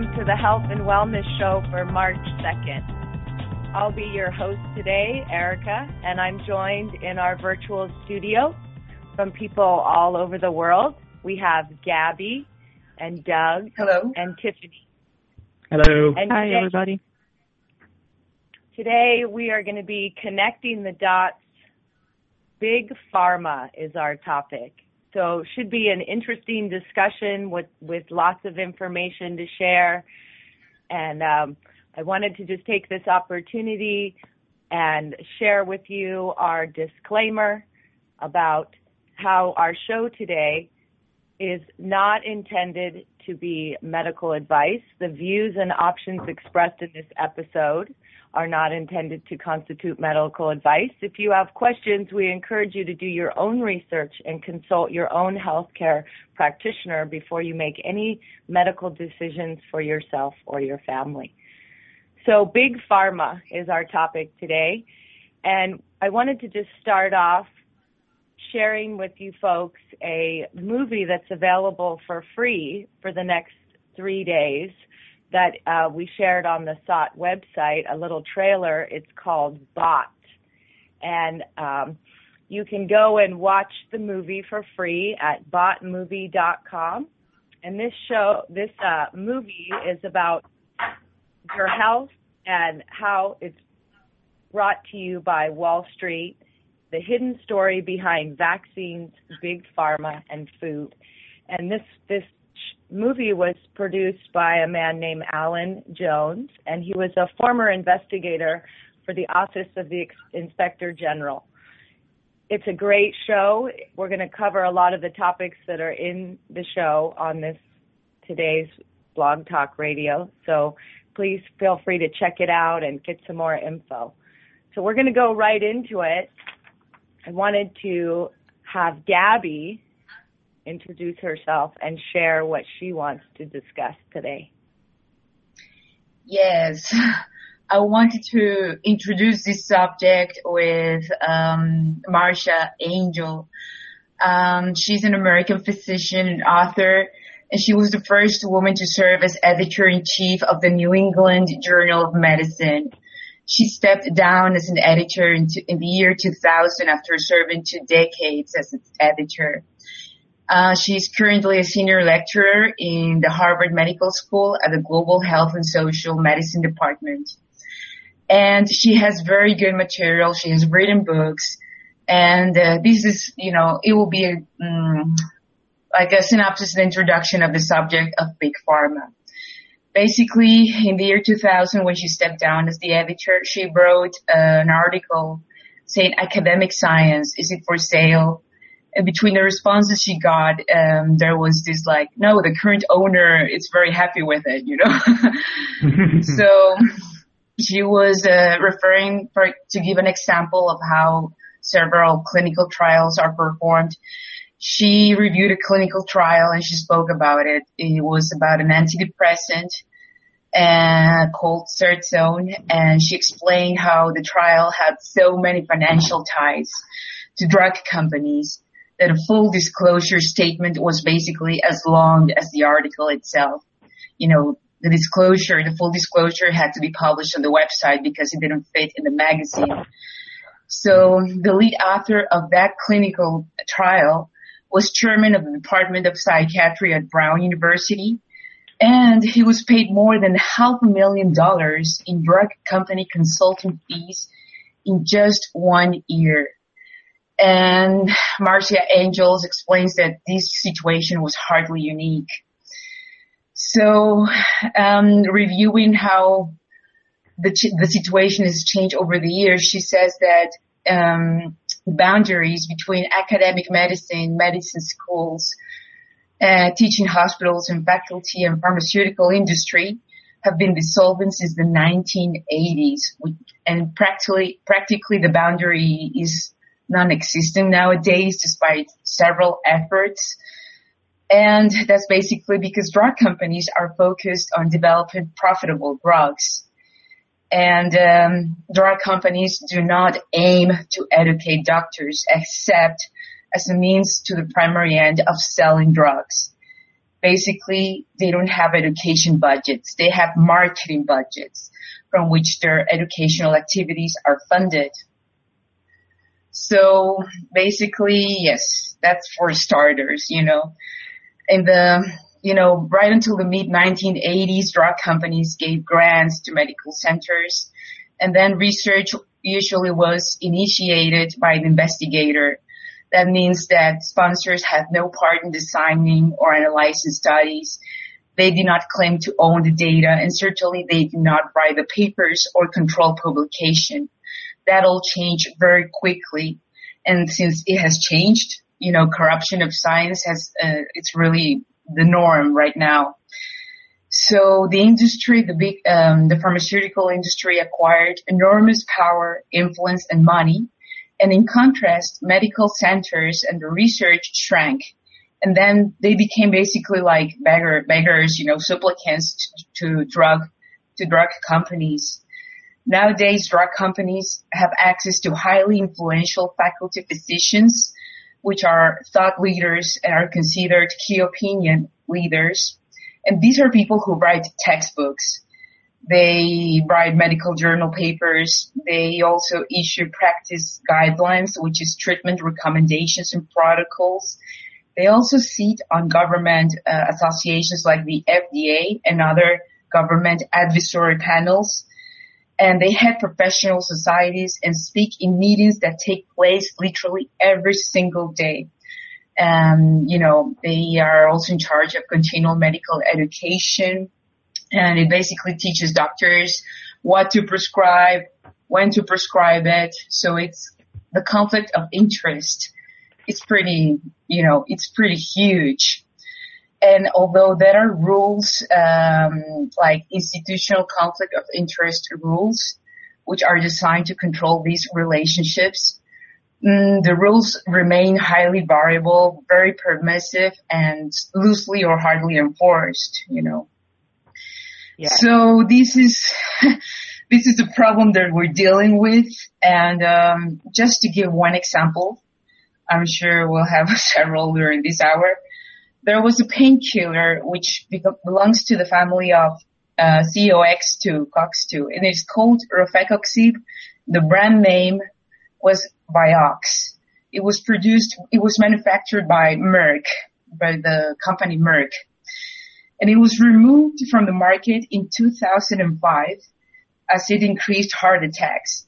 Hello, and welcome to the Health and Wellness Show for March 2nd. I'll be your host today, Erica, and I'm joined in our virtual studio from people all over the world. We have Gabby and Doug. Hello. And Tiffany. Hello. And Hi, today, everybody. Today we are going to be connecting the dots. Big Pharma is our topic. So should be an interesting discussion with, with lots of information to share. And um, I wanted to just take this opportunity and share with you our disclaimer about how our show today is not intended to be medical advice. The views and options expressed in this episode are not intended to constitute medical advice. If you have questions, we encourage you to do your own research and consult your own healthcare practitioner before you make any medical decisions for yourself or your family. So, Big Pharma is our topic today. And I wanted to just start off sharing with you folks a movie that's available for free for the next three days that uh, we shared on the SOTT website, a little trailer. It's called Bought. And um, you can go and watch the movie for free at boughtmovie.com. And this show, this uh, movie is about your health and how it's brought to you by Wall Street, the hidden story behind vaccines, big pharma, and food. And this this movie was produced by a man named Alan Jones, and he was a former investigator for the Office of the Inspector General. It's a great show. We're going to cover a lot of the topics that are in the show on this today's Blog Talk Radio. So please feel free to check it out and get some more info. So we're going to go right into it. I wanted to have Gabby introduce herself and share what she wants to discuss today. Yes, I wanted to introduce this subject with um, Marcia Angell. Um, she's an American physician and author, and she was the first woman to serve as editor-in-chief of the New England Journal of Medicine. She stepped down as an editor in, in the year 2000 after serving two decades as its editor. Uh, she's currently a senior lecturer in the Harvard Medical School at the Global Health and Social Medicine Department. And she has very good material. She has written books. And uh, this is, you know, it will be a, um, like a synopsis and introduction of the subject of big pharma. Basically, in the year 2000, when she stepped down as the editor, she wrote uh, an article saying academic science, is it for sale? And between the responses she got, um, there was this like, no, the current owner is very happy with it, you know? so she was uh, referring for, to give an example of how several clinical trials are performed. She reviewed a clinical trial and she spoke about it. It was about an antidepressant uh, called Serzone, and she explained how the trial had so many financial ties to drug companies that a full disclosure statement was basically as long as the article itself. You know, the disclosure, the full disclosure had to be published on the website because it didn't fit in the magazine. So the lead author of that clinical trial was chairman of the Department of Psychiatry at Brown University, and he was paid more than half a million dollars in drug company consulting fees in just one year. And Marcia Angell's explains that this situation was hardly unique. So, um, reviewing how the, the situation has changed over the years, she says that um, boundaries between academic medicine, medicine schools, uh, teaching hospitals and faculty and pharmaceutical industry have been dissolved since the 1980s, and practically practically the boundary is non-existent nowadays, despite several efforts. And that's basically because drug companies are focused on developing profitable drugs. And um, drug companies do not aim to educate doctors except as a means to the primary end of selling drugs. basically they don't have education budgets. They have marketing budgets from which their educational activities are funded. So basically, yes, that's for starters, you know. In the, uh, you know, right until the mid 1980s, drug companies gave grants to medical centers and then research usually was initiated by the investigator that means that sponsors have no part in designing or analyzing studies. They do not claim to own the data and certainly they do not write the papers or control publication. That all changed very quickly. And since it has changed, you know, corruption of science has, uh, it's really the norm right now. So the industry, the big, um, the pharmaceutical industry acquired enormous power, influence, and money and in contrast, medical centers and the research shrank. And then they became basically like beggar, beggars, you know, supplicants to, to drug, to drug companies. Nowadays, drug companies have access to highly influential faculty physicians, which are thought leaders and are considered key opinion leaders. And these are people who write textbooks. They write medical journal papers. They also issue practice guidelines, which is treatment recommendations and protocols. They also sit on government uh, associations like the FDA and other government advisory panels. And they head professional societies and speak in meetings that take place literally every single day. And, you know, they are also in charge of continual medical education, and it basically teaches doctors what to prescribe, when to prescribe it. So it's the conflict of interest. It's pretty, you know, it's pretty huge. And although there are rules, um, like institutional conflict of interest rules, which are designed to control these relationships, mm, the rules remain highly variable, very permissive, and loosely or hardly enforced, you know. Yeah. So this is this is the problem that we're dealing with, and um, just to give one example, I'm sure we'll have several during this hour. There was a painkiller which belongs to the family of uh, COX2, COX2, and it's called rofecoxib. The brand name was Vioxx. It was produced, it was manufactured by Merck, by the company Merck and it was removed from the market in 2005 as it increased heart attacks.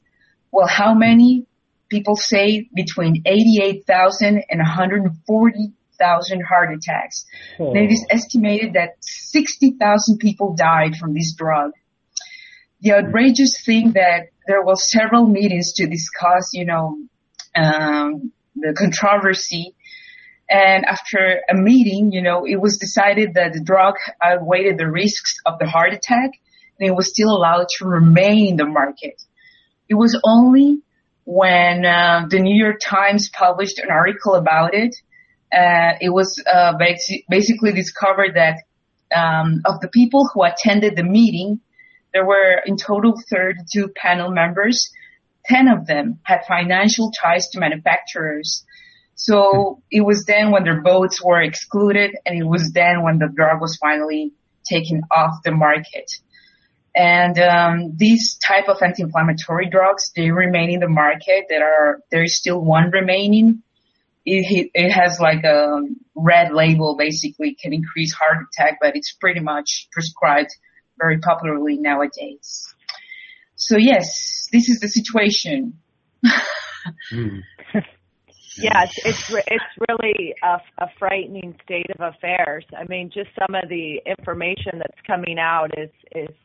Well, how many people say between 88,000 and 140,000 heart attacks? Oh. It is estimated that 60,000 people died from this drug. The outrageous thing that there was several meetings to discuss, you know, um, the controversy and after a meeting, you know, it was decided that the drug outweighed the risks of the heart attack and it was still allowed to remain in the market. It was only when uh, the New York Times published an article about it, uh, it was uh, basically discovered that um, of the people who attended the meeting, there were in total 32 panel members. 10 of them had financial ties to manufacturers so it was then when their votes were excluded and it was then when the drug was finally taken off the market. And um, these type of anti-inflammatory drugs, they remain in the market. There are there is still one remaining. It, it has like a red label, basically can increase heart attack, but it's pretty much prescribed very popularly nowadays. So yes, this is the situation. mm. Yes, it's it's really a, a frightening state of affairs. I mean, just some of the information that's coming out is is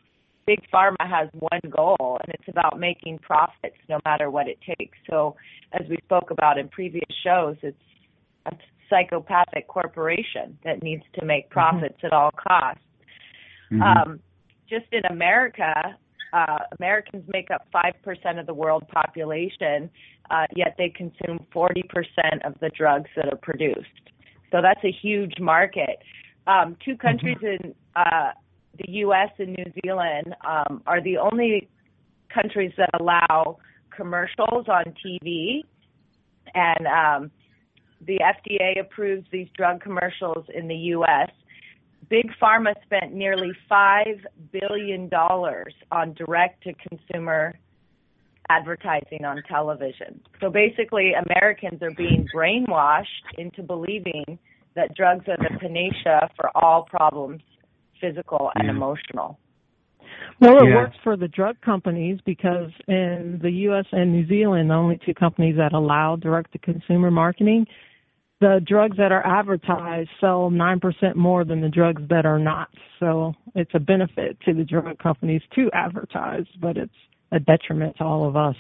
big pharma has one goal, and it's about making profits no matter what it takes. So, as we spoke about in previous shows, it's a psychopathic corporation that needs to make mm-hmm. profits mm-hmm. at all costs. Mm-hmm. Um, just in America, uh, Americans make up 5% of the world population, uh, yet they consume 40% of the drugs that are produced. So that's a huge market. Um, two mm-hmm. countries mm-hmm. in uh, the U.S. and New Zealand um, are the only countries that allow commercials on TV, and um, the FDA approves these drug commercials in the U.S. Big Pharma spent nearly $5 billion on direct to consumer advertising on television. So basically, Americans are being brainwashed into believing that drugs are the panacea for all problems, physical and yeah. emotional. Well, it yeah. works for the drug companies because in the U.S. and New Zealand, the only two companies that allow direct to consumer marketing, the drugs that are advertised sell 9% more than the drugs that are not. So it's a benefit to the drug companies to advertise, but it's a detriment to all of us.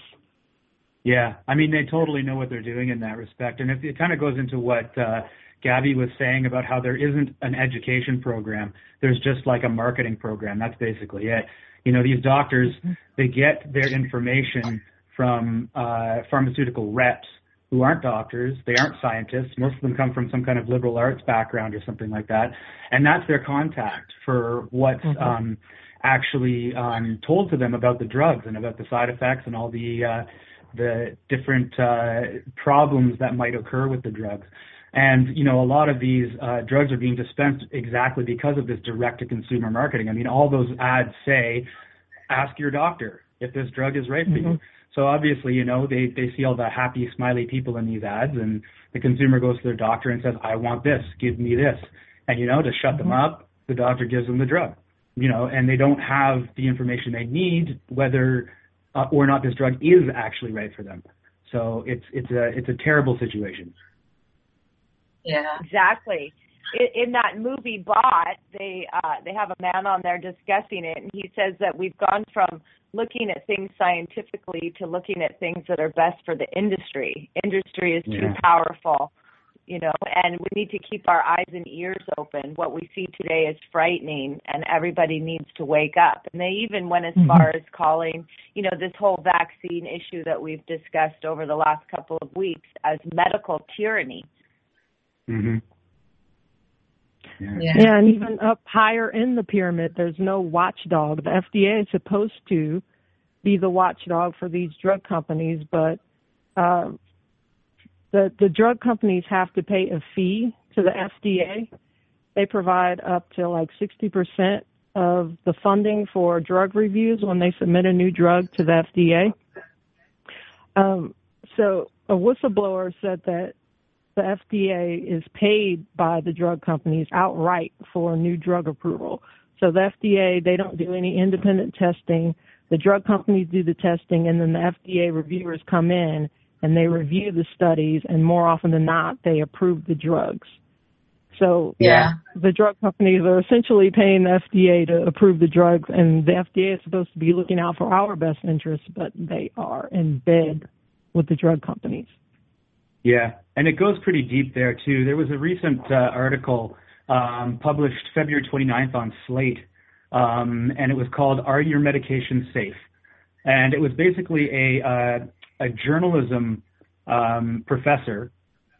Yeah, I mean they totally know what they're doing in that respect, and it, it kind of goes into what uh, Gabby was saying about how there isn't an education program. There's just like a marketing program. That's basically it. You know, these doctors they get their information from uh, pharmaceutical reps who aren't doctors, they aren't scientists. Most of them come from some kind of liberal arts background or something like that, and that's their contact for what's mm-hmm. um, actually um, told to them about the drugs and about the side effects and all the uh, the different uh, problems that might occur with the drugs. And you know, a lot of these uh, drugs are being dispensed exactly because of this direct-to-consumer marketing. I mean, all those ads say, "Ask your doctor if this drug is right for mm-hmm. you." So obviously, you know, they they see all the happy, smiley people in these ads, and the consumer goes to their doctor and says, "I want this. Give me this." And you know, to shut mm-hmm. them up, the doctor gives them the drug you know, and they don't have the information they need whether uh, or not this drug is actually right for them. So it's it's a it's a terrible situation. Yeah, exactly. In, in that movie Bought, they uh, they have a man on there discussing it, and he says that we've gone from looking at things scientifically to looking at things that are best for the industry. Industry is too yeah. powerful you know, and we need to keep our eyes and ears open. What we see today is frightening, and everybody needs to wake up. And they even went as mm-hmm. far as calling, you know, this whole vaccine issue that we've discussed over the last couple of weeks as medical tyranny. Mhm. Yeah. yeah, and even up higher in the pyramid, there's no watchdog. The FDA is supposed to be the watchdog for these drug companies, but uh, the the drug companies have to pay a fee to the FDA. They provide up to like 60% of the funding for drug reviews when they submit a new drug to the FDA. Um, so a whistleblower said that the FDA is paid by the drug companies outright for new drug approval. So the FDA, they don't do any independent testing. The drug companies do the testing and then the FDA reviewers come in and they review the studies and more often than not they approve the drugs. So yeah, the drug companies are essentially paying the FDA to approve the drugs and the FDA is supposed to be looking out for our best interests, but they are in bed with the drug companies. Yeah, and it goes pretty deep there too. There was a recent uh, article um, published February 29th on Slate, um, and it was called "Are Your Medications Safe?" And it was basically a uh, a journalism um, professor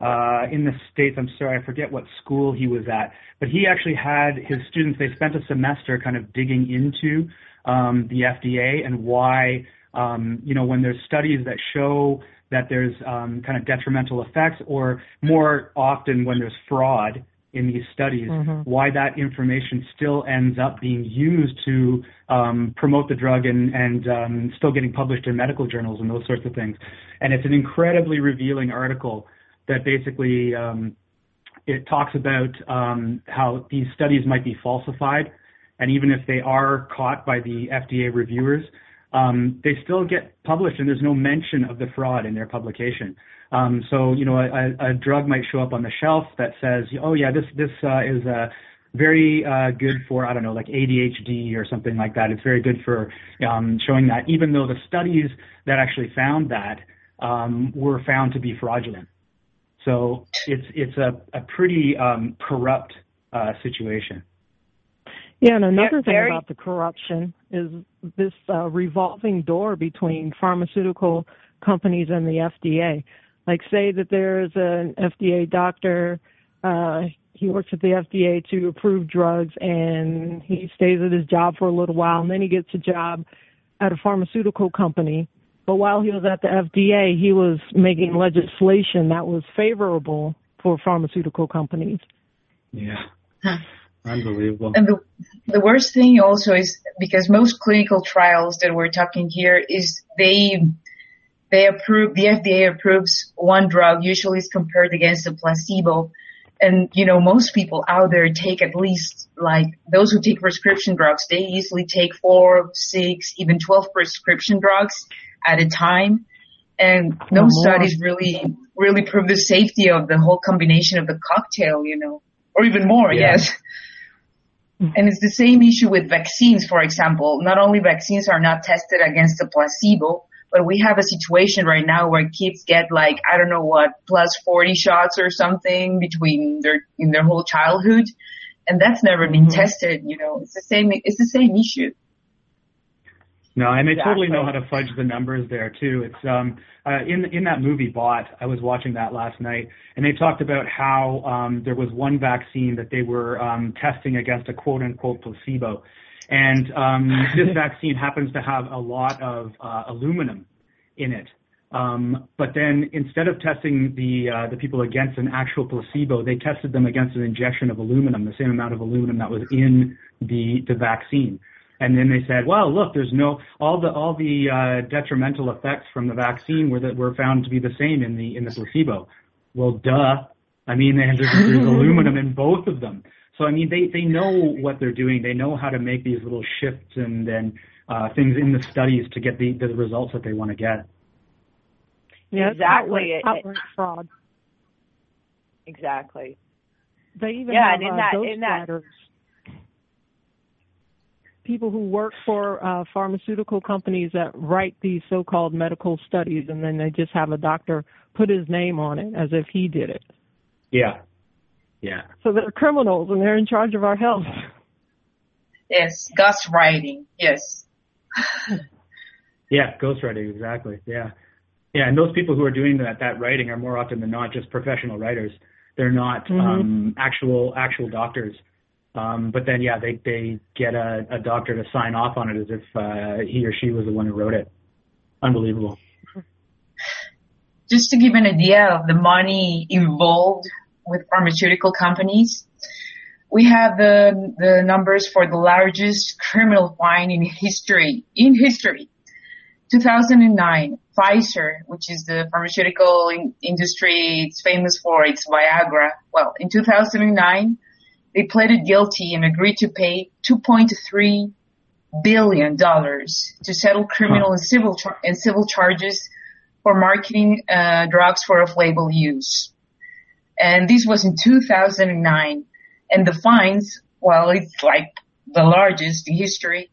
uh, in the states. I'm sorry, I forget what school he was at, but he actually had his students. They spent a semester kind of digging into um, the FDA and why, um, you know, when there's studies that show that there's um, kind of detrimental effects, or more often when there's fraud in these studies, mm-hmm. why that information still ends up being used to um, promote the drug and, and um, still getting published in medical journals and those sorts of things. And it's an incredibly revealing article that basically um, it talks about um, how these studies might be falsified, and even if they are caught by the FDA reviewers, um, they still get published, and there's no mention of the fraud in their publication. Um, so you know, a, a drug might show up on the shelf that says, "Oh yeah, this this uh, is uh, very uh, good for I don't know, like ADHD or something like that. It's very good for um, showing that, even though the studies that actually found that um, were found to be fraudulent. So it's it's a, a pretty um, corrupt uh, situation. Yeah, and another thing about the corruption is this uh, revolving door between pharmaceutical companies and the FDA. Like, say that there's an FDA doctor, uh, he works at the FDA to approve drugs, and he stays at his job for a little while, and then he gets a job at a pharmaceutical company. But while he was at the FDA, he was making legislation that was favorable for pharmaceutical companies. Yeah. Unbelievable. And the the worst thing also is because most clinical trials that we're talking here is they they approve the FDA approves one drug usually is compared against a placebo. And you know, most people out there take at least like those who take prescription drugs, they easily take four, six, even twelve prescription drugs at a time. And oh, no oh, studies really really prove the safety of the whole combination of the cocktail, you know. Or even more, yeah. yes. And it's the same issue with vaccines, for example. Not only vaccines are not tested against the placebo, but we have a situation right now where kids get like, I don't know what, plus 40 shots or something between their, in their whole childhood. And that's never been mm-hmm. tested, you know, it's the same, it's the same issue. No, and they exactly. totally know how to fudge the numbers there too. It's um uh, in in that movie Bought. I was watching that last night, and they talked about how um, there was one vaccine that they were um, testing against a quote unquote placebo, and um, this vaccine happens to have a lot of uh, aluminum in it. Um, but then instead of testing the uh, the people against an actual placebo, they tested them against an injection of aluminum, the same amount of aluminum that was in the the vaccine. And then they said, well, look, there's no all the all the uh, detrimental effects from the vaccine were that were found to be the same in the in the placebo. Well, duh. I mean, there's, there's aluminum in both of them. So I mean, they they know what they're doing. They know how to make these little shifts and then uh, things in the studies to get the the results that they want to get. Yeah, exactly. Outright, fraud. Exactly. They even yeah, have and in uh, that, in that, people who work for uh, pharmaceutical companies that write these so-called medical studies, and then they just have a doctor put his name on it as if he did it. Yeah, yeah. So they're criminals, and they're in charge of our health. Yes, ghostwriting. Yes. yeah, ghostwriting. Exactly. Yeah, yeah. And those people who are doing that that writing are more often than not just professional writers. They're not mm-hmm. um, actual actual doctors. Um, but then, yeah, they they get a, a doctor to sign off on it as if uh, he or she was the one who wrote it. Unbelievable. Just to give an idea of the money involved with pharmaceutical companies, we have the the numbers for the largest criminal fine in history. In history, 2009, Pfizer, which is the pharmaceutical in- industry, it's famous for its Viagra. Well, in 2009 they pleaded guilty and agreed to pay $2.3 billion to settle criminal huh. and civil char- and civil charges for marketing uh, drugs for off-label use. And this was in 2009. And the fines, while it's like the largest in history,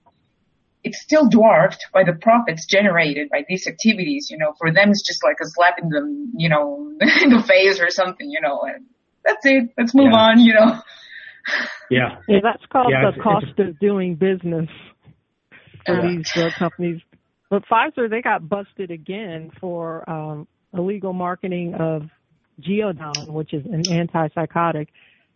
it's still dwarfed by the profits generated by these activities. You know, for them it's just like a slap in the, you know, in the face or something. You know, and that's it. Let's move yeah. on. You know. Yeah. Yeah, that's called yeah, the cost of doing business for these drug companies. But Pfizer, they got busted again for um, illegal marketing of Geodon, which is an antipsychotic.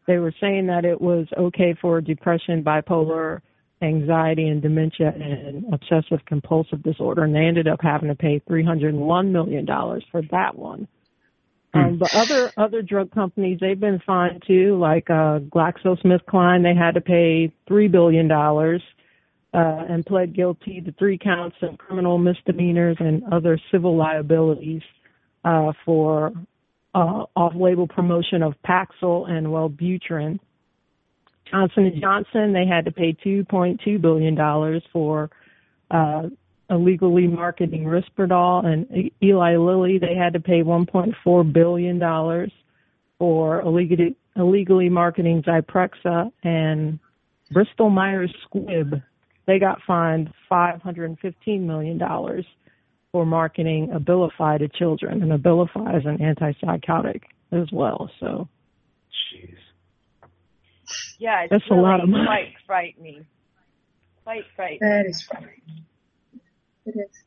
They were saying that it was okay for depression, bipolar, anxiety, and dementia, and obsessive compulsive disorder, and they ended up having to pay $301 million for that one. Hmm. Um, but other other drug companies, they've been fined too. Like uh, GlaxoSmithKline, they had to pay three billion dollars uh, and pled guilty to three counts of criminal misdemeanors and other civil liabilities uh, for uh, off-label promotion of Paxil and Wellbutrin. Johnson and Johnson, they had to pay 2.2 billion dollars for uh, illegally marketing Risperdal and Eli Lilly, they had to pay 1.4 billion dollars for illegally illegally marketing Zyprexa and Bristol Myers Squibb. They got fined 515 million dollars for marketing Abilify to children, and Abilify is an antipsychotic as well. So, jeez, yeah, it's That's really a lot of money. quite frightening. Quite frightening. That is frightening it is.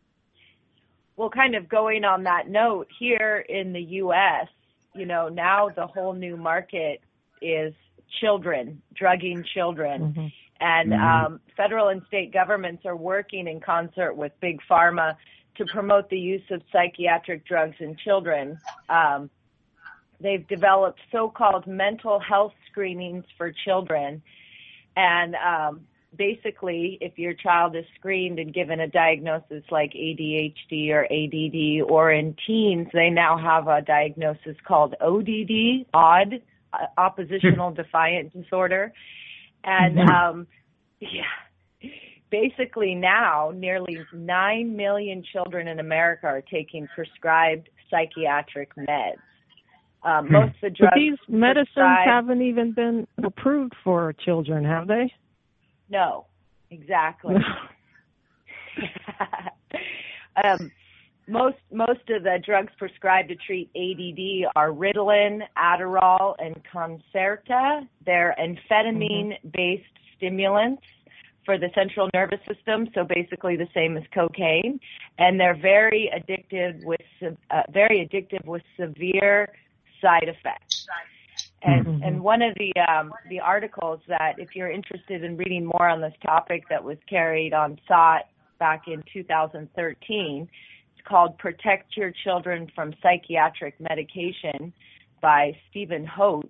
Well, kind of going on that note, here in the U.S., you know, now the whole new market is children, drugging children. Mm-hmm. And mm-hmm. Um, federal and state governments are working in concert with Big Pharma to promote the use of psychiatric drugs in children. Um, they've developed so called mental health screenings for children And um, basically, if your child is screened and given a diagnosis like ADHD or ADD, or in teens, they now have a diagnosis called ODD, odd uh, oppositional defiant disorder. And mm-hmm. um, yeah, basically now nearly 9 million children in America are taking prescribed psychiatric meds. Um, hmm. most of the drugs. But these medicines haven't even been approved for children, have they? No, exactly. um, most most of the drugs prescribed to treat ADD are Ritalin, Adderall, and Concerta. They're amphetamine-based mm-hmm. stimulants for the central nervous system, so basically the same as cocaine, and they're very addictive with uh, very addictive with severe side effects. And mm-hmm. and one of the um, the articles that, if you're interested in reading more on this topic, that was carried on SOTT back in 2013, it's called "Protect Your Children from Psychiatric Medication" by Stephen Hotez.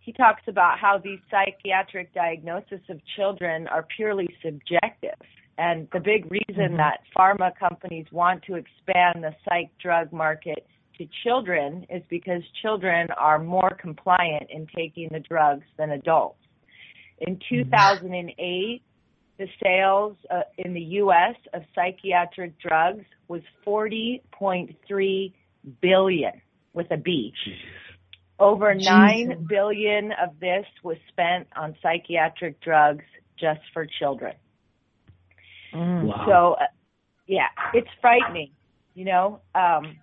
He talks about how these psychiatric diagnoses of children are purely subjective. And the big reason mm-hmm. that pharma companies want to expand the psych drug market to children is because children are more compliant in taking the drugs than adults. In mm-hmm. 2008, the sales uh, in the U.S. of psychiatric drugs was 40.3 billion with a B. Over Jesus. nine billion of this was spent on psychiatric drugs just for children. Mm. Wow. So, uh, yeah, it's frightening. You know, um,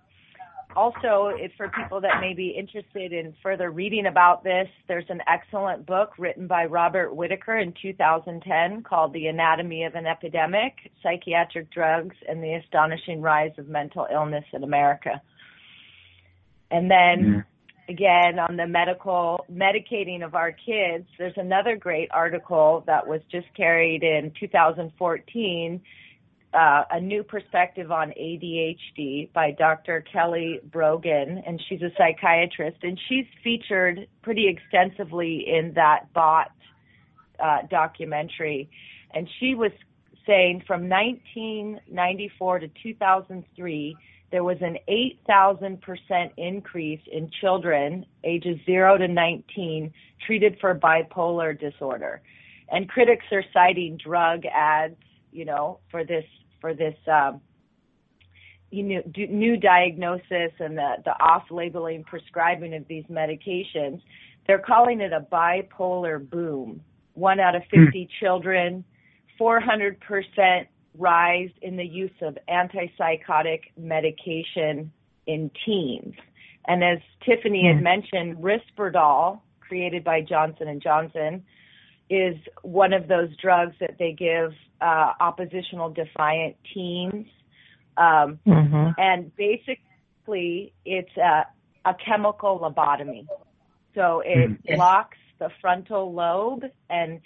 also, if for people that may be interested in further reading about this, there's an excellent book written by Robert Whitaker in 2010 called The Anatomy of an Epidemic Psychiatric Drugs and the Astonishing Rise of Mental Illness in America. And then, yeah. again, on the medical medicating of our kids, there's another great article that was just carried in 2014 uh, a new perspective on ADHD by Dr. Kelly Brogan, and she's a psychiatrist, and she's featured pretty extensively in that Bought uh, documentary. And she was saying from 1994 to 2003, there was an 8,000% increase in children ages 0 to 19 treated for bipolar disorder. And critics are citing drug ads you know, for this for this um, you know, new diagnosis and the, the off-labeling prescribing of these medications. They're calling it a bipolar boom. One out of hmm. 50 mm. children, 400% rise in the use of antipsychotic medication in teens. And as Tiffany had hmm. mentioned, Risperdal, created by Johnson and Johnson, is one of those drugs that they give uh, oppositional defiant teens. Um, mm-hmm. And basically, it's a, a chemical lobotomy. So it mm-hmm. blocks the frontal lobe and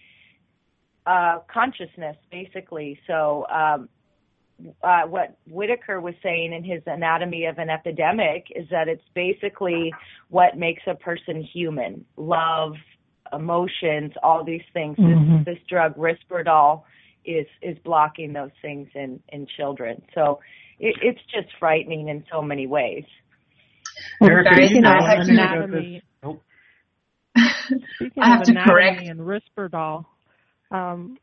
uh, consciousness, basically. So um, uh, what Whitaker was saying in his Anatomy of an Epidemic is that it's basically what makes a person human: love, emotions, all these things. Mm-hmm. This, this drug, Risperdal, is is blocking those things in in children. So it, it's just frightening in so many ways. speaking of anatomy, speaking of anatomy and Risperdal, um,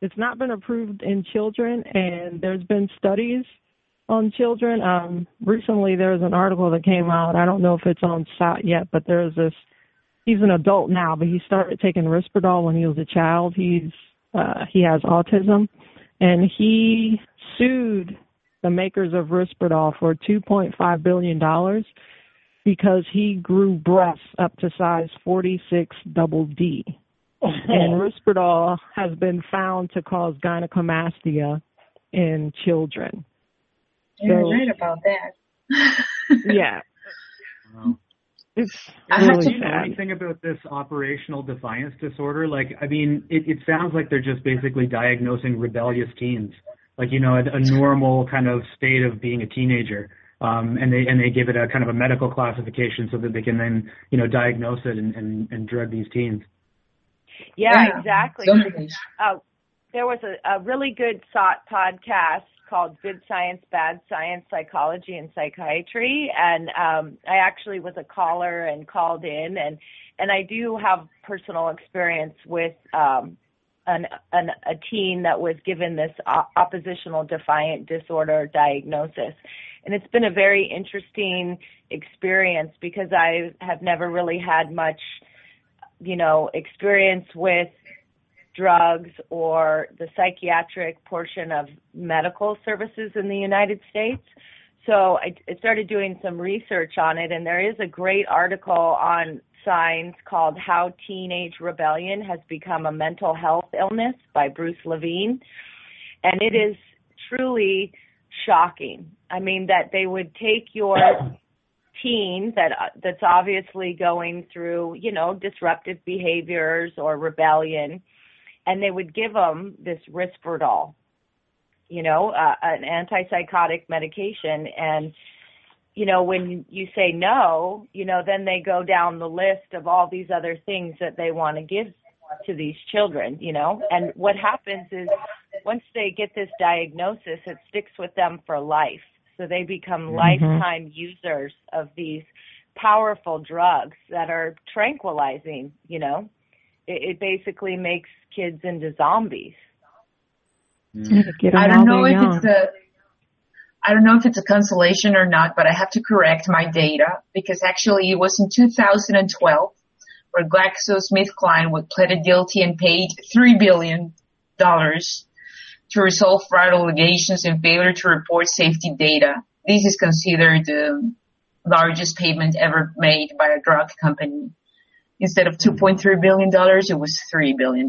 it's not been approved in children, and there's been studies on children. Um, recently, there was an article that came out. I don't know if it's on site yet, but there's this. He's an adult now, but he started taking Risperdal when he was a child. He's uh, he has autism, and he sued the makers of Risperdal for 2.5 billion dollars because he grew breasts up to size 46 double D. and Risperdal has been found to cause gynecomastia in children. You're so, right about that. yeah. Wow. It's really sad. One thing about this operational defiance disorder, like, I mean, it, it sounds like they're just basically diagnosing rebellious teens, like, you know, a, a normal kind of state of being a teenager. Um, and they and they give it a kind of a medical classification so that they can then you know diagnose it and, and, and drug these teens. Yeah, yeah. exactly. Uh, there was a, a really good SOTT podcast called Good Science, Bad Science, Psychology and Psychiatry. And um, I actually was a caller and called in and and I do have personal experience with um, an, an, a teen that was given this oppositional defiant disorder diagnosis. And it's been a very interesting experience because I have never really had much, you know, experience with drugs or the psychiatric portion of medical services in the United States. So I, I started doing some research on it, and there is a great article on signs called How Teenage Rebellion Has Become a Mental Health Illness by Bruce Levine. And it is truly shocking. I mean, that they would take your teen that that's obviously going through, you know, disruptive behaviors or rebellion, and they would give them this Risperdal, you know, uh, an antipsychotic medication, and you know, when you say no, you know, then they go down the list of all these other things that they want to give to these children, you know. And what happens is once they get this diagnosis, it sticks with them for life. So they become mm-hmm. lifetime users of these powerful drugs that are tranquilizing, you know. It, it basically makes kids into zombies. Mm-hmm. I don't know if young. it's a I don't know if it's a consolation or not, but I have to correct my data because actually it was in 2012 where GlaxoSmithKline was pleaded guilty and paid $3 billion to resolve fraud allegations and failure to report safety data. This is considered the largest payment ever made by a drug company. Instead of $2.3 billion, it was $3 billion.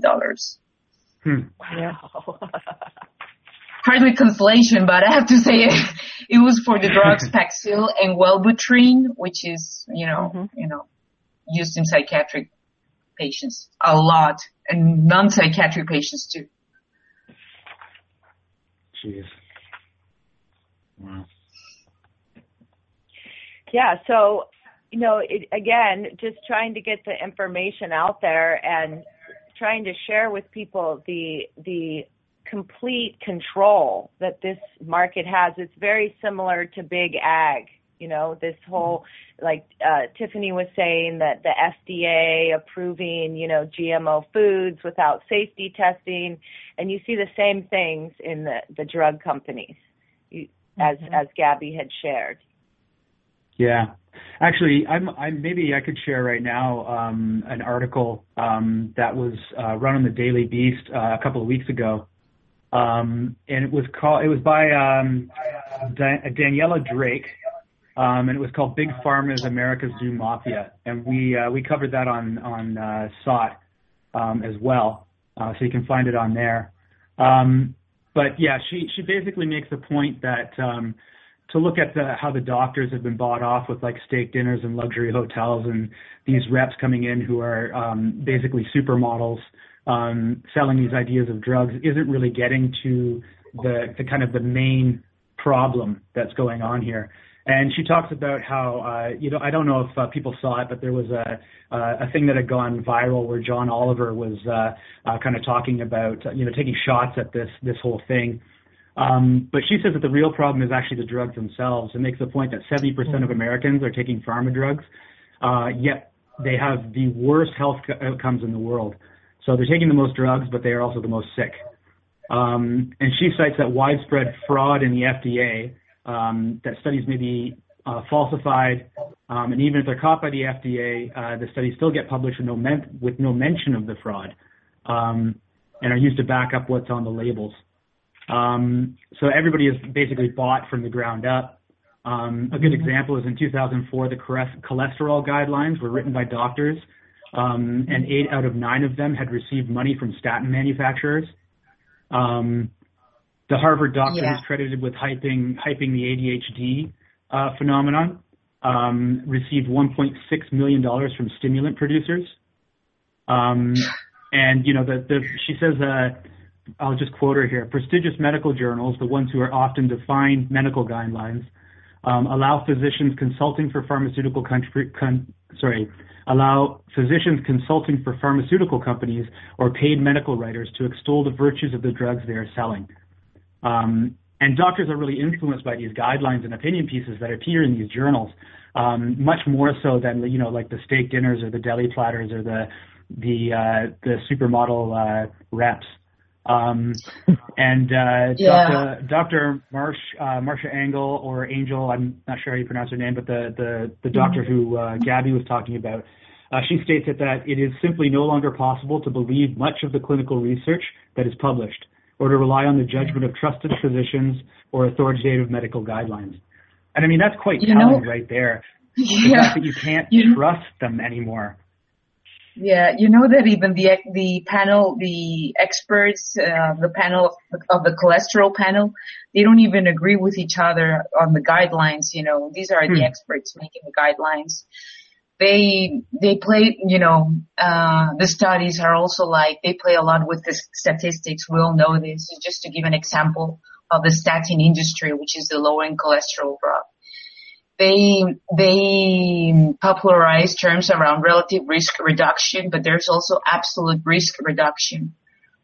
Hmm. Wow. hardly consolation, but I have to say it, it was for the drugs Paxil and Wellbutrin, which is, you know, mm-hmm. you know, used in psychiatric patients a lot and non-psychiatric patients too. Jeez. Wow. Yeah, so you know, it, again, just trying to get the information out there and trying to share with people the the complete control that this market has. It's very similar to big ag. You know, this whole, like uh, Tiffany was saying, that the FDA approving, you know, GMO foods without safety testing, and you see the same things in the the drug companies, you, as mm-hmm. as Gabby had shared. Yeah, actually, I'm, I'm maybe I could share right now um, an article um, that was uh, run on the Daily Beast uh, a couple of weeks ago um, and it was called it was by um, da- Daniela Drake, um, and it was called Big Pharma's America's New Mafia, and we uh, we covered that on on uh, SOTT um, as well, uh, so you can find it on there. Um, but yeah, she she basically makes the point that um, to look at the, how the doctors have been bought off with like steak dinners and luxury hotels, and these reps coming in who are um, basically supermodels um, selling these ideas of drugs isn't really getting to the, the kind of the main problem that's going on here. And she talks about how, uh, you know, I don't know if uh, people saw it, but there was a uh, a thing that had gone viral where John Oliver was uh, uh, kind of talking about, you know, taking shots at this this whole thing. Um, but she says that the real problem is actually the drugs themselves, and makes the point that 70% of Americans are taking pharma drugs, uh, yet they have the worst health outcomes in the world. So they're taking the most drugs, but they are also the most sick. Um, and she cites that widespread fraud in the FDA, um, that studies may be uh, falsified, um, and even if they're caught by the FDA, uh, the studies still get published with no, men- with no mention of the fraud, um, and are used to back up what's on the labels. Um, so everybody is basically bought from the ground up. Um, a good example is in 2004, the cholesterol guidelines were written by doctors um, and eight out of nine of them had received money from statin manufacturers. Um, the Harvard doctor yeah. who's credited with hyping hyping the ADHD uh, phenomenon um, received 1.6 million dollars from stimulant producers. Um, and you know, the, the she says, uh, I'll just quote her here: prestigious medical journals, the ones who are often defined medical guidelines, um, allow physicians consulting for pharmaceutical country, con, sorry, allow physicians consulting for pharmaceutical companies or paid medical writers to extol the virtues of the drugs they are selling. Um, and doctors are really influenced by these guidelines and opinion pieces that appear in these journals, um, much more so than you know like the steak dinners or the deli platters or the the uh, the supermodel uh, reps. Um, and uh, yeah. Dr. Dr. Marsh, uh, Marcia Angell or Angel, I'm not sure how you pronounce her name, but the the, the doctor mm-hmm. who uh, Gabby was talking about, uh, she states that, that it is simply no longer possible to believe much of the clinical research that is published, or to rely on the judgment of trusted physicians or authoritative medical guidelines. And I mean that's quite you telling know, right there. Yeah, fact that you can't you, trust them anymore. Yeah, you know that even the the panel, the experts, uh, the panel of the cholesterol panel, they don't even agree with each other on the guidelines. You know, these are hmm. the experts making the guidelines. They they play, you know, uh, the studies are also like they play a lot with the statistics. We all know this. Just to give an example of the statin industry, which is the lowering cholesterol drug they they popularize terms around relative risk reduction, but there's also absolute risk reduction.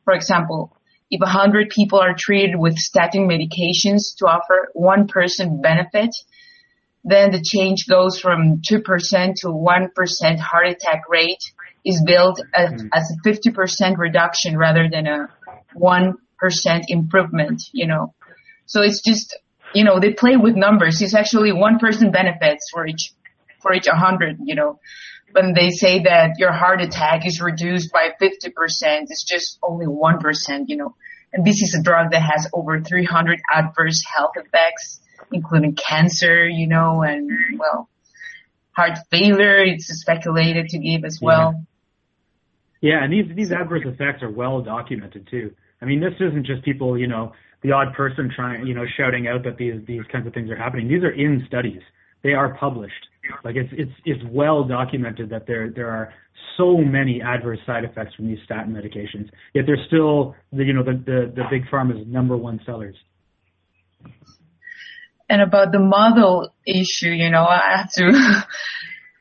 For example, if 100 people are treated with statin medications to offer one person benefit, then the change goes from 2% to 1% heart attack rate is billed as, mm. as a 50% reduction rather than a 1% improvement, you know. So it's just you know, they play with numbers. It's actually one person benefits for each, for each 100, you know. When they say that your heart attack is reduced by 50%, it's just only 1%, you know. And this is a drug that has over 300 adverse health effects, including cancer, you know, and well, heart failure, it's speculated to give as well. Yeah, yeah and these, these adverse effects are well documented too. I mean, this isn't just people, you know, the odd person trying, you know, shouting out that these these kinds of things are happening. These are in studies. They are published. Like it's it's it's well documented that there there are so many adverse side effects from these statin medications. Yet they're still the you know the the, the big pharma's number one sellers. And about the model issue, you know, I have to.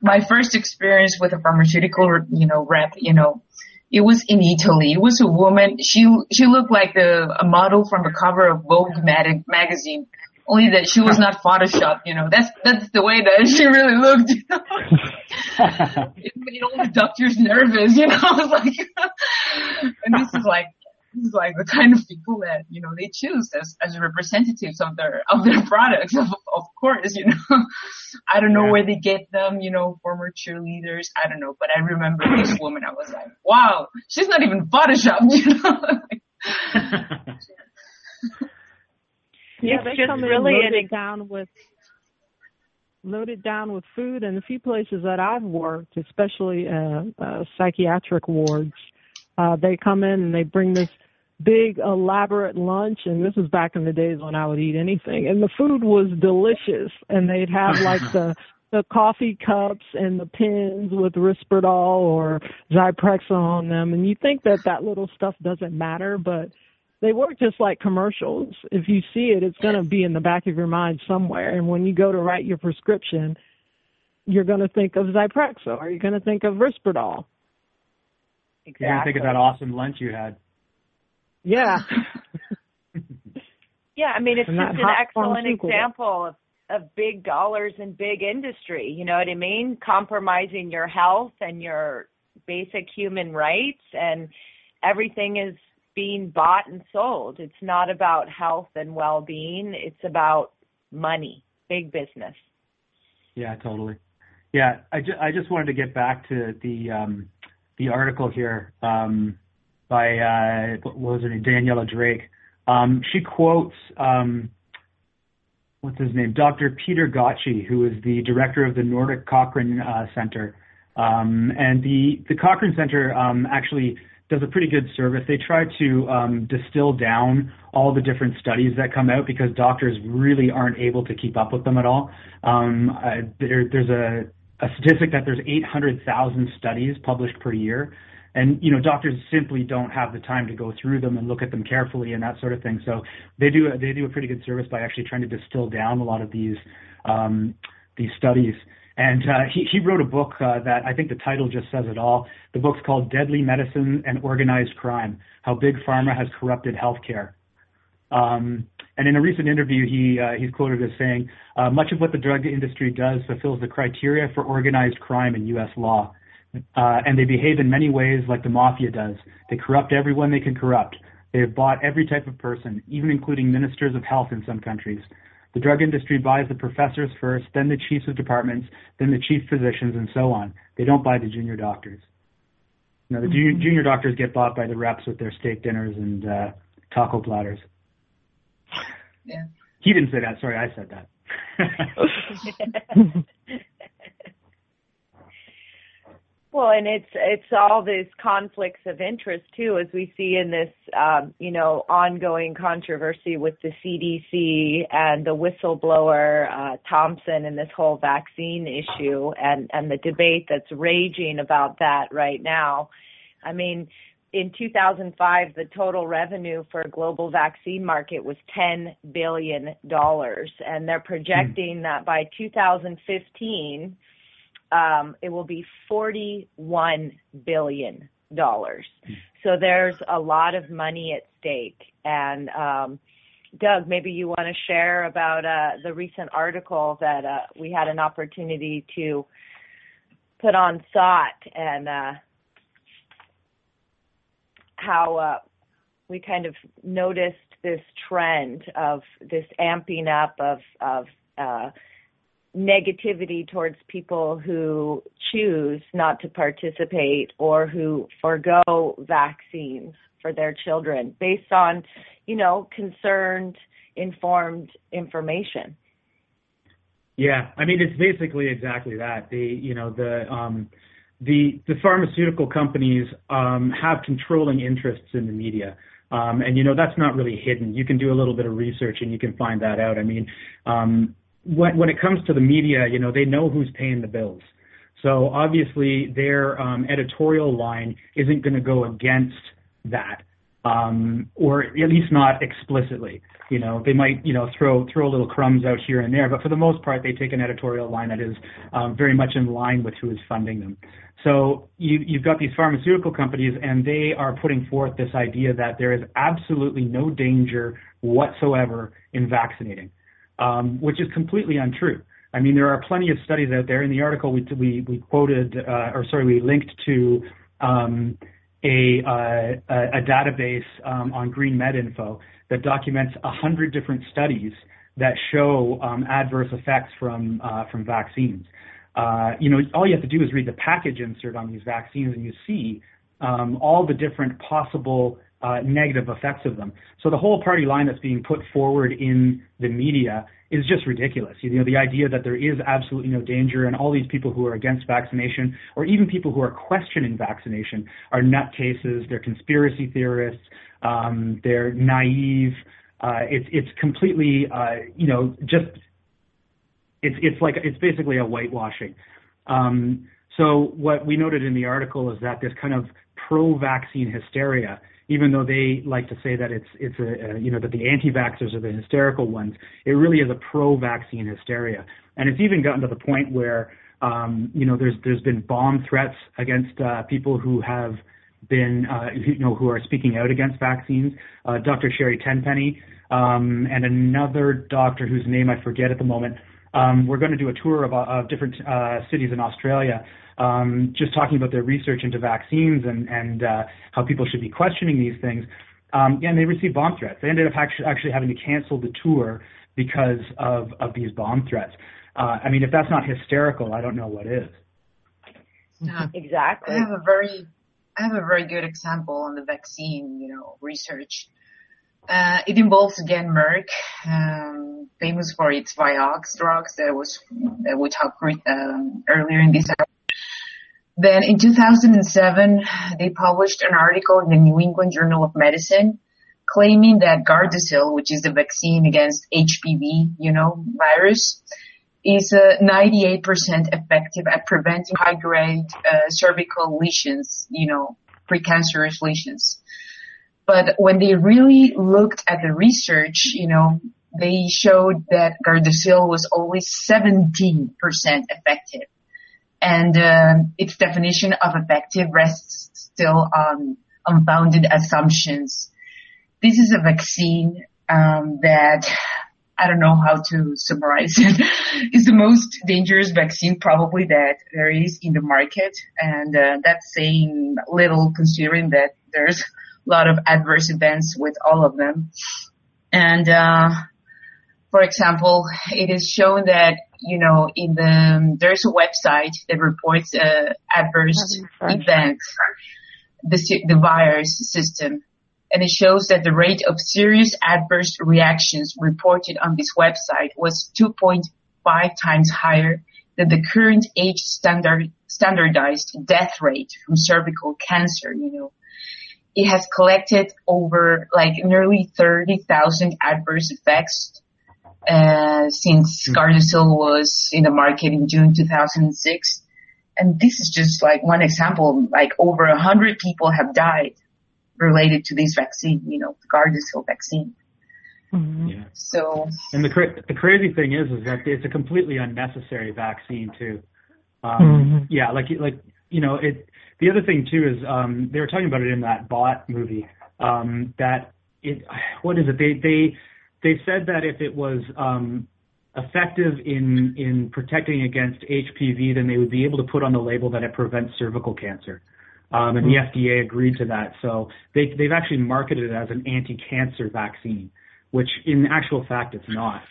my first experience with a pharmaceutical, you know, rep, you know, it was in Italy. It was a woman. She she looked like the a model from the cover of Vogue mag- magazine. Only that she was not photoshopped. You know, that's that's the way that she really looked. You know? it made all the doctors nervous. You know, I was like, and this is like this is like the kind of people that you know they choose as as representatives of their of their products of of course you know i don't know yeah. where they get them you know former cheerleaders i don't know but i remember this woman i was like wow she's not even photoshopped you know yeah it's they come really in loaded down with loaded down with food and a few places that i've worked especially uh, uh psychiatric wards uh, they come in and they bring this big elaborate lunch and this was back in the days when I would eat anything and the food was delicious and they'd have like the the coffee cups and the pins with Risperdal or Zyprexa on them and you think that that little stuff doesn't matter but they work just like commercials. If you see it, it's going to be in the back of your mind somewhere. And when you go to write your prescription, you're going to think of Zyprexa or you're going to think of Risperdal. Exactly. You're going to think of that awesome lunch you had. Yeah. yeah, I mean it's just an excellent example of of big dollars and big industry. You know what I mean? Compromising your health and your basic human rights and everything is being bought and sold. It's not about health and well-being, it's about money, big business. Yeah, totally. Yeah, I, ju- I just wanted to get back to the um, the article here. Um, by uh, what was name, Daniela Drake. Um, she quotes um, what's his name, Dr. Peter Gøtzsche, who is the director of the Nordic Cochrane uh, Center, um, and the the Cochrane Center um, actually does a pretty good service. They try to um, distill down all the different studies that come out because doctors really aren't able to keep up with them at all. Um, uh, there, there's a, a statistic that there's 800,000 studies published per year and you know doctors simply don't have the time to go through them and look at them carefully and that sort of thing so they do they do a pretty good service by actually trying to distill down a lot of these um, these studies. And uh, he, he wrote a book uh, that I think the title just says it all. The book's called Deadly Medicine and Organized Crime How Big Pharma Has Corrupted Healthcare. Um, and in a recent interview, he uh, he's quoted as saying, uh, "Much of what the drug industry does fulfills the criteria for organized crime in U.S. law, uh, and they behave in many ways like the mafia does. They corrupt everyone they can corrupt. They have bought every type of person, even including ministers of health in some countries. The drug industry buys the professors first, then the chiefs of departments, then the chief physicians, and so on. They don't buy the junior doctors. Now, the mm-hmm. junior doctors get bought by the reps with their steak dinners and uh, taco platters. Yeah. He didn't say that. Sorry, I said that. Well, and it's it's all these conflicts of interest too, as we see in this, um, you know, ongoing controversy with the CDC and the whistleblower uh, Thompson and this whole vaccine issue, and and the debate that's raging about that right now. I mean, in 2005, the total revenue for a global vaccine market was 10 billion dollars, and they're projecting mm. that by 2015 um, it will be $41 billion. So there's a lot of money at stake. And um, Doug, maybe you want to share about uh, the recent article that uh, we had an opportunity to put on SOTT and uh, how uh, we kind of noticed this trend of this amping up of, of uh, negativity towards people who choose not to participate or who forego vaccines for their children based on, you know, concerned, informed information. Yeah, I mean it's basically exactly that. The you know the um, the the pharmaceutical companies um, have controlling interests in the media. Um, and you know that's not really hidden. You can do a little bit of research and you can find that out. I mean, um, when when it comes to the media, you know, they know who's paying the bills. So obviously, their um, editorial line isn't going to go against that, um, or at least not explicitly. You know, they might you know throw throw a little crumbs out here and there, but for the most part, they take an editorial line that is um, very much in line with who is funding them. So you, you've got these pharmaceutical companies, and they are putting forth this idea that there is absolutely no danger whatsoever in vaccinating um, which is completely untrue. I mean, there are plenty of studies out there. In the article, we we, we quoted, uh, or sorry, we linked to um, a, uh, a database um, on Green Med Info that documents a hundred different studies that show um, adverse effects from uh, from vaccines. Uh, you know, all you have to do is read the package insert on these vaccines, and you see um, all the different possible uh, negative effects of them. So the whole party line that's being put forward in the media is just ridiculous. You know, the idea that there is absolutely no danger and all these people who are against vaccination or even people who are questioning vaccination are nutcases, they're conspiracy theorists, um, they're naive. Uh, it's it's completely uh, you know just it's it's like it's basically a whitewashing. Um, so what we noted in the article is that this kind of pro-vaccine hysteria even though they like to say that it's it's a, a you know that the anti-vaxxers are the hysterical ones, it really is a pro-vaccine hysteria, and it's even gotten to the point where um, you know there's there's been bomb threats against uh, people who have been uh, you know who are speaking out against vaccines. Uh, Dr. Sherri Tenpenny um, and another doctor whose name I forget at the moment. Um, we're going to do a tour of, of different uh, cities in Australia um, just talking about their research into vaccines and, and uh, how people should be questioning these things. Um, yeah, and they received bomb threats. They ended up actually, actually having to cancel the tour because of, of these bomb threats. Uh, I mean, if that's not hysterical, I don't know what is. Yeah, exactly. I have a very, I have a very good example on the vaccine, you know, research. Uh, it involves again Merck, um, famous for its Vioxx drugs that was that we talked um, earlier in this then in 2007, they published an article in the New England Journal of Medicine claiming that Gardasil, which is the vaccine against HPV, you know, virus, is uh, 98% effective at preventing high-grade uh, cervical lesions, you know, precancerous lesions. But when they really looked at the research, you know, they showed that Gardasil was only 17% effective. And uh, its definition of effective rests still on unfounded assumptions. This is a vaccine um, that I don't know how to summarize it. it's the most dangerous vaccine probably that there is in the market, and uh, that's saying little considering that there's a lot of adverse events with all of them. And uh, for example, it is shown that you know in the there's a website that reports uh, adverse events, the the VAERS system, and it shows that the rate of serious adverse reactions reported on this website was 2.5 times higher than the current age standard standardized death rate from cervical cancer. You know, it has collected over like nearly 30,000 adverse effects uh, since mm. Gardasil was in the market in June 2006. And this is just like one example, like over a hundred people have died related to this vaccine, you know, the Gardasil vaccine. Mm-hmm. Yeah. So. And the cra- the crazy thing is, is that it's a completely unnecessary vaccine too. Um, mm-hmm. Yeah, like like you know it. The other thing too is um, they were talking about it in that Bought movie. Um, that it what is it? They they they said that if it was um, effective in in protecting against HPV, then they would be able to put on the label that it prevents cervical cancer. Um, and the hmm. FDA agreed to that. So they, they've actually marketed it as an anti-cancer vaccine, which in actual fact it's not.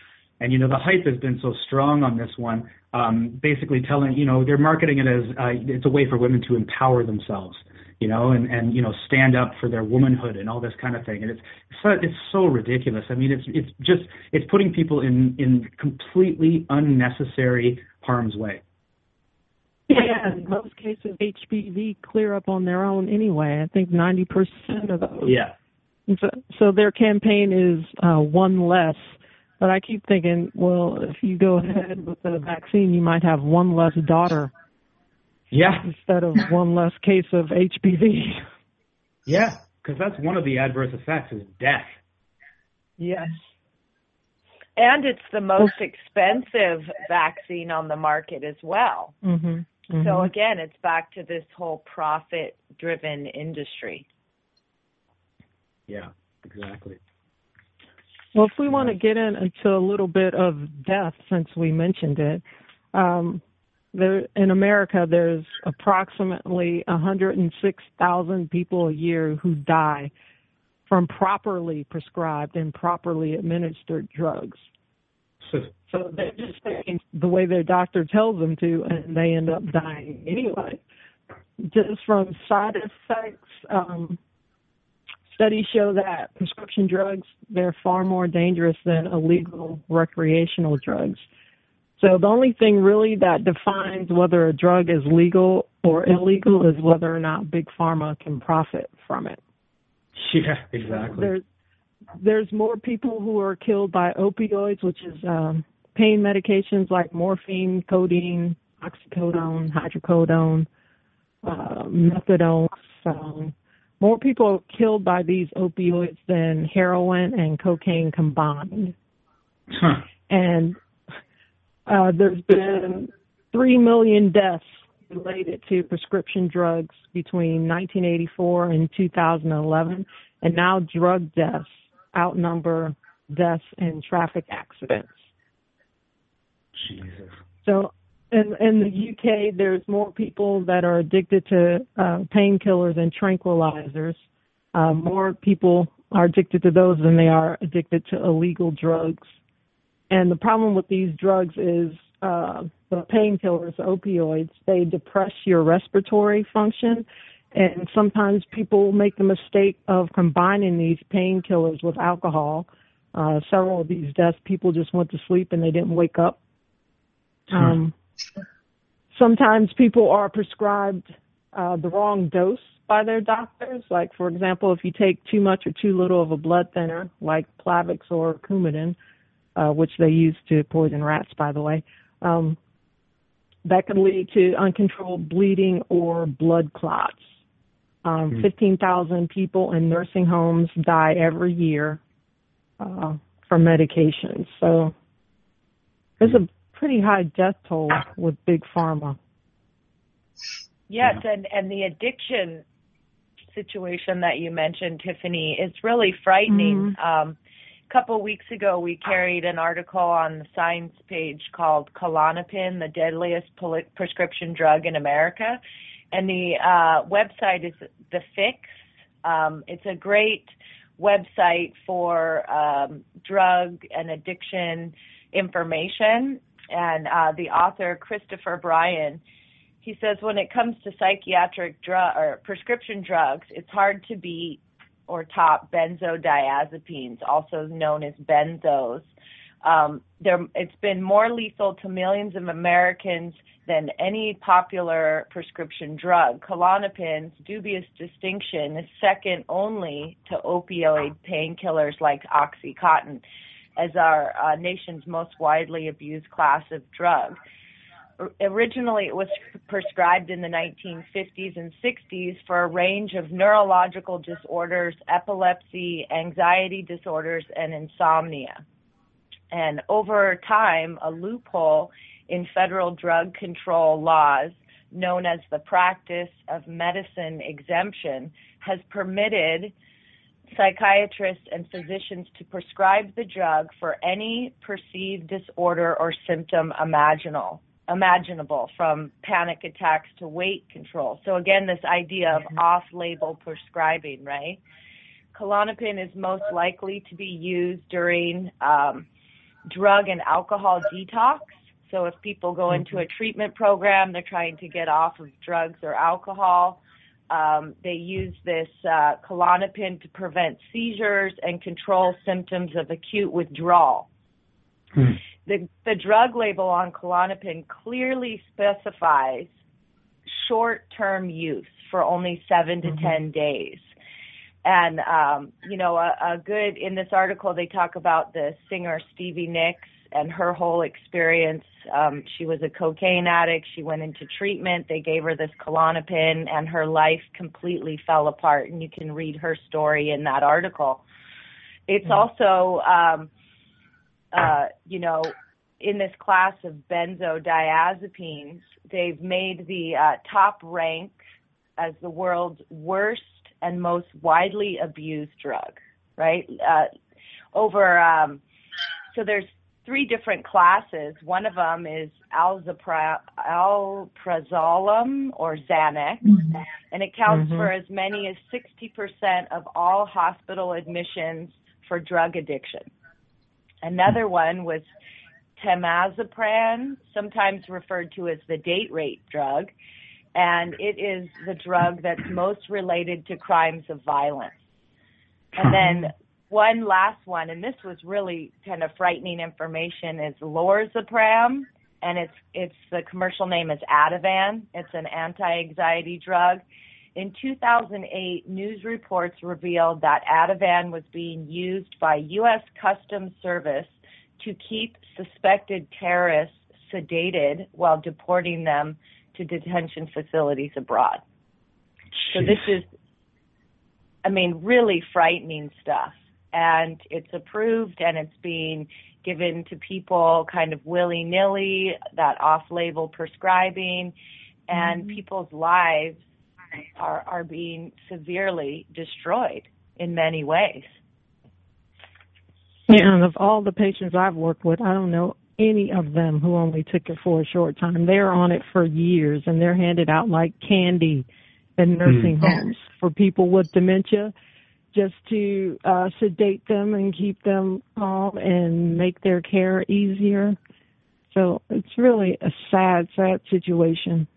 And you know the hype has been so strong on this one, um, basically telling you know they're marketing it as uh, it's a way for women to empower themselves you know, and and you know stand up for their womanhood and all this kind of thing. And it's so, it's so ridiculous. I mean, it's it's just it's putting people in in completely unnecessary harm's way. Yeah, in most cases, HPV clear up on their own anyway. I think ninety percent of those. Yeah. so, so their campaign is uh, one less. But I keep thinking, well, if you go ahead with the vaccine, you might have one less daughter yeah. Instead of one less case of HPV. Yeah, because that's one of the adverse effects is death. Yes. And it's the most expensive vaccine on the market as well. Mm-hmm. Mm-hmm. So again, it's back to this whole profit driven industry. Yeah, exactly. Well, if we want to get into a little bit of death, since we mentioned it, um, there in America there's approximately 106,000 people a year who die from properly prescribed and properly administered drugs. so they're just taking the way their doctor tells them to, and they end up dying anyway. Just from side effects, um, studies show that prescription drugs they're far more dangerous than illegal recreational drugs. So the only thing really that defines whether a drug is legal or illegal is whether or not big pharma can profit from it. Yeah, exactly. There's there's more people who are killed by opioids, which is um, pain medications like morphine, codeine, oxycodone, hydrocodone, uh, methadone. So more people are killed by these opioids than heroin and cocaine combined. Huh. And uh, there's been 3 million deaths related to prescription drugs between 1984 and 2011, and now drug deaths outnumber deaths in traffic accidents. Jesus. So in in the UK, there's more people that are addicted to uh, painkillers and tranquilizers. Uh, more people are addicted to those than they are addicted to illegal drugs. And the problem with these drugs is uh, the painkillers, opioids, they depress your respiratory function. And sometimes people make the mistake of combining these painkillers with alcohol. Uh, several of these deaths, people just went to sleep and they didn't wake up. Um, sometimes people are prescribed uh, the wrong dose by their doctors. Like, for example, if you take too much or too little of a blood thinner, like Plavix or Coumadin, uh, which they use to poison rats, by the way. Um, that can lead to uncontrolled bleeding or blood clots. Um, mm. 15,000 people in nursing homes die every year uh, for medications. So there's a pretty high death toll with big pharma. Yes, and and the addiction situation that you mentioned, Tiffany, is really frightening. Mm-hmm. Um, a couple weeks ago, we carried an article on the Science page called Klonopin, the deadliest prescription drug in America, and the uh, website is the Fix. Um, it's a great website for um, drug and addiction information, and uh, the author Christopher Bryan he says when it comes to psychiatric drug or prescription drugs, it's hard to beat or top benzodiazepines, also known as benzos. Um, it's been more lethal to millions of Americans than any popular prescription drug. Klonopin's dubious distinction is second only to opioid painkillers like OxyContin as our uh, nation's most widely abused class of drug originally it was prescribed in the 1950s and 60s for a range of neurological disorders, epilepsy, anxiety disorders, and insomnia. And over time, a loophole in federal drug control laws, known as the practice of medicine exemption, has permitted psychiatrists and physicians to prescribe the drug for any perceived disorder or symptom imaginable imaginable from panic attacks to weight control. So again, this idea of mm-hmm. off-label prescribing, right? Klonopin is most likely to be used during um, drug and alcohol detox. So if people go into a mm-hmm. treatment program, they're trying to get off of drugs or alcohol. Um, they use this uh, Klonopin to prevent seizures and control symptoms of acute withdrawal. Hmm the, the drug label on Klonopin clearly specifies short-term use for only 7 to mm-hmm. 10 days. And, um, you know, a, a good, in this article, they talk about the singer Stevie Nicks and her whole experience. Um, she was a cocaine addict. She went into treatment. They gave her this Klonopin, and her life completely fell apart. And you can read her story in that article. It's mm-hmm. also, um, you know, in this class of benzodiazepines, they've made the uh, top rank as the world's worst and most widely abused drug, right? Uh, over, um, so there's three different classes. One of them is alzapra- alprazolam or Xanax, mm-hmm. and it counts mm-hmm. for as many as 60% of all hospital admissions for drug addiction. Another one was temazepam, sometimes referred to as the date rape drug, and it is the drug that's most related to crimes of violence. And then one last one, and this was really kind of frightening information, is lorazepam, and it's it's the commercial name is Ativan. It's an anti-anxiety drug. In 2008, news reports revealed that Ativan was being used by U.S. Customs Service to keep suspected terrorists sedated while deporting them to detention facilities abroad. Jeez. So this is, I mean, really frightening stuff. And it's approved and it's being given to people kind of willy nilly, that off label prescribing, and mm-hmm. people's lives are, are being severely destroyed in many ways. Yeah, and of all the patients I've worked with, I don't know any of them who only took it for a short time. They're on it for years and they're handed out like candy in nursing mm. homes for people with dementia just to uh sedate them and keep them calm and make their care easier. So it's really a sad, sad situation.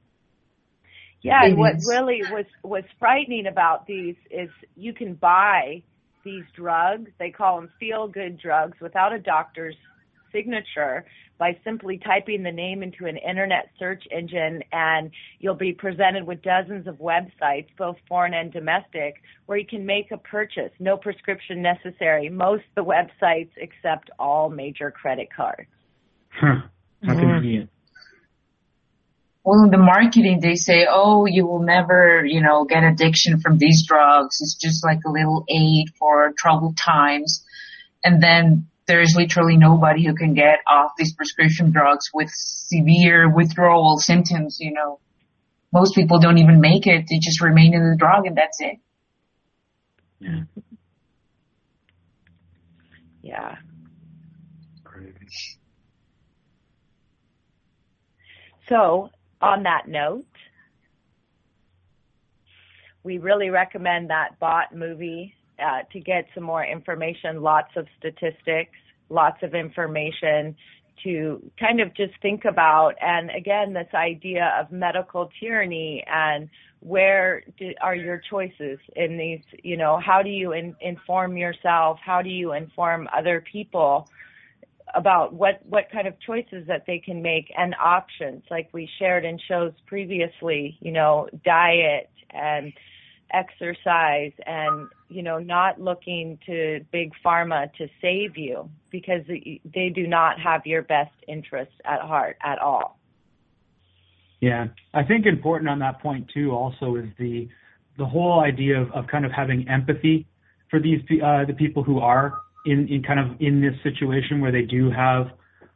Yeah, and what really was was frightening about these is you can buy these drugs, they call them feel good drugs, without a doctor's signature by simply typing the name into an internet search engine and you'll be presented with dozens of websites, both foreign and domestic, where you can make a purchase, no prescription necessary. Most of the websites accept all major credit cards. Huh. How mm-hmm. convenient well, in the marketing, they say, oh, you will never, you know, get addiction from these drugs. It's just like a little aid for troubled times. And then there's literally nobody who can get off these prescription drugs with severe withdrawal symptoms, you know. Most people don't even make it. They just remain in the drug and that's it. Yeah. Yeah. So, on that note, we really recommend that Bought movie uh, to get some more information, lots of statistics, lots of information to kind of just think about. And again, this idea of medical tyranny and where do, are your choices in these, you know, how do you in, inform yourself? How do you inform other people? About what what kind of choices that they can make and options. Like we shared in shows previously you know diet and exercise and you know not looking to big pharma to save you because they do not have your best interest at heart at all. Yeah. I think important on that point too also is the the whole idea of, of kind of having empathy for these uh, the people who are in, in kind of in this situation where they do have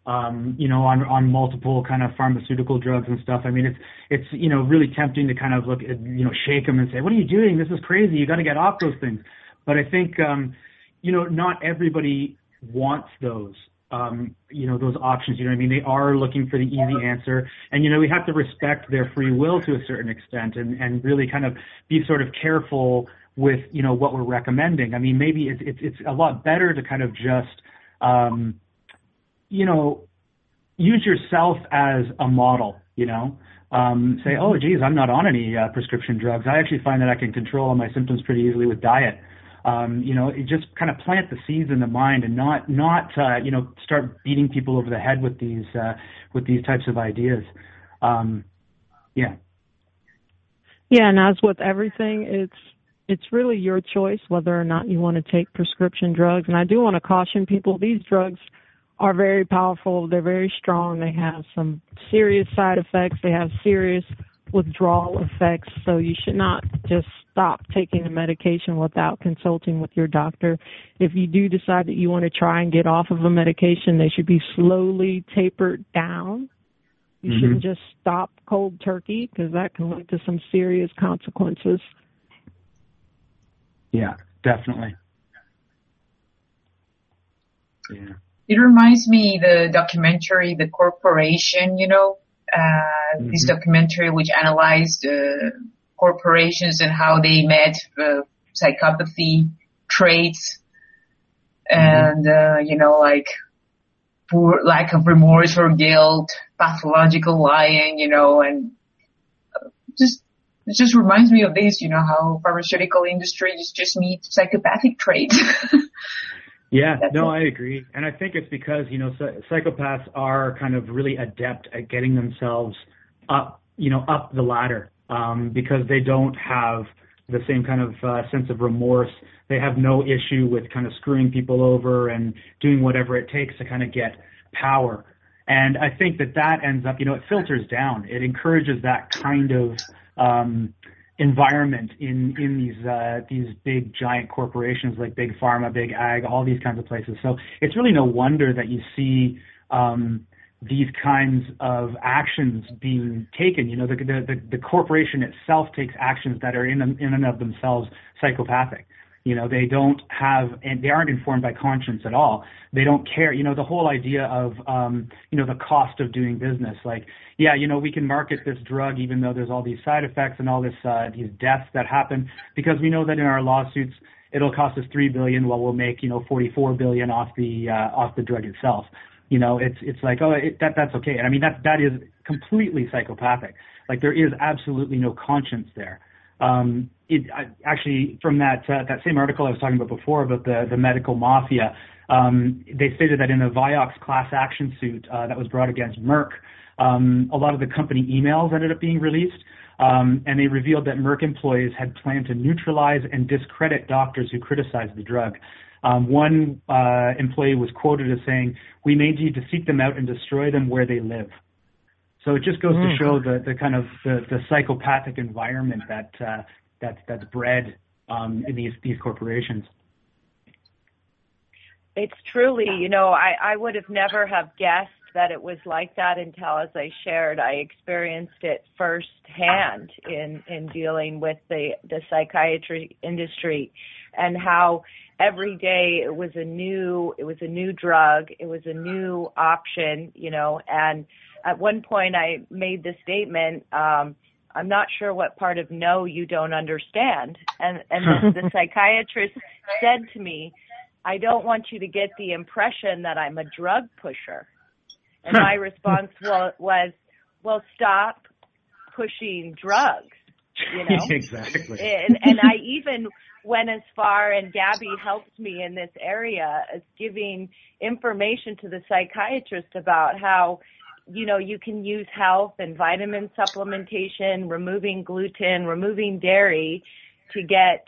um, you know, on on multiple kind of pharmaceutical drugs and stuff. I mean, it's it's you know really tempting to kind of look at you know shake them and say, what are you doing? This is crazy. You got to get off those things. But I think um, you know not everybody wants those um, you know those options. You know what I mean? They are looking for the easy answer, and you know we have to respect their free will to a certain extent, and and really kind of be sort of careful with you know what we're recommending. I mean, maybe it's it's, it's a lot better to kind of just um, you know use yourself as a model. You know, um, say, oh, geez, I'm not on any uh, prescription drugs. I actually find that I can control my symptoms pretty easily with diet. Um, you know, just kind of plant the seeds in the mind and not not uh, you know start beating people over the head with these uh, with these types of ideas. Um, yeah. Yeah, and as with everything, it's it's really your choice whether or not you want to take prescription drugs. And I do want to caution people these drugs are very powerful, they're very strong, they have some serious side effects, they have serious withdrawal effects, so you should not just stop taking the medication without consulting with your doctor. If you do decide that you want to try and get off of a medication, they should be slowly tapered down. You mm-hmm. shouldn't just stop cold turkey because that can lead to some serious consequences. Yeah, definitely. Yeah. It reminds me the documentary The Corporation, you know, uh, mm-hmm. this documentary which analyzed uh, corporations and how they met uh, psychopathy traits mm-hmm. and uh, you know like poor lack of remorse or guilt, pathological lying, you know, and it just reminds me of this, you know, how pharmaceutical industries just meet psychopathic traits. yeah, That's no, it. I agree. And I think it's because, you know, psychopaths are kind of really adept at getting themselves up, you know, up the ladder, um, because they don't have the same kind of uh, sense of remorse. They have no issue with kind of screwing people over and doing whatever it takes to kind of get power. And I think that that ends up, you know, it filters down. It encourages that kind of um, environment in in these uh, these big giant corporations like big pharma, big ag, all these kinds of places. So it's really no wonder that you see um, these kinds of actions being taken. You know, the, the the corporation itself takes actions that are in in and of themselves psychopathic. You know, they don't have, and they aren't informed by conscience at all. They don't care. You know, the whole idea of, um, you know, the cost of doing business. Like, yeah, you know, we can market this drug even though there's all these side effects and all this, uh, these deaths that happen because we know that in our lawsuits, it'll cost us three billion while we'll make, you know, 44 billion off the, uh, off the drug itself. You know, it's, it's like, oh, it, that, that's okay. And I mean, that, that is completely psychopathic. Like there is absolutely no conscience there. Um, it actually from that uh, that same article I was talking about before about the the medical mafia. Um, they stated that in a Vioxx class action suit uh, that was brought against Merck, um, a lot of the company emails ended up being released, um, and they revealed that Merck employees had planned to neutralize and discredit doctors who criticized the drug. Um, one uh, employee was quoted as saying, "We may need to seek them out and destroy them where they live." So it just goes mm. to show the, the kind of the, the psychopathic environment that uh, that's that's bred um, in these corporations. it's truly, you know, I, would have never have guessed that it was like that until, as I shared, I experienced it firsthand in in dealing with the psychiatry industry, and how every day it was a new it was a new drug, it was a new option, you know, and at one point I made the statement. I'm not sure what part of no you don't understand, and and the, the psychiatrist said to me, I don't want you to get the impression that I'm a drug pusher. And my response was, was, well, stop pushing drugs, you know? exactly. And, and I even went as far, and Gabby helped me in this area, as giving information to the psychiatrist about how, you know, you can use health and vitamin supplementation, removing gluten, removing dairy to get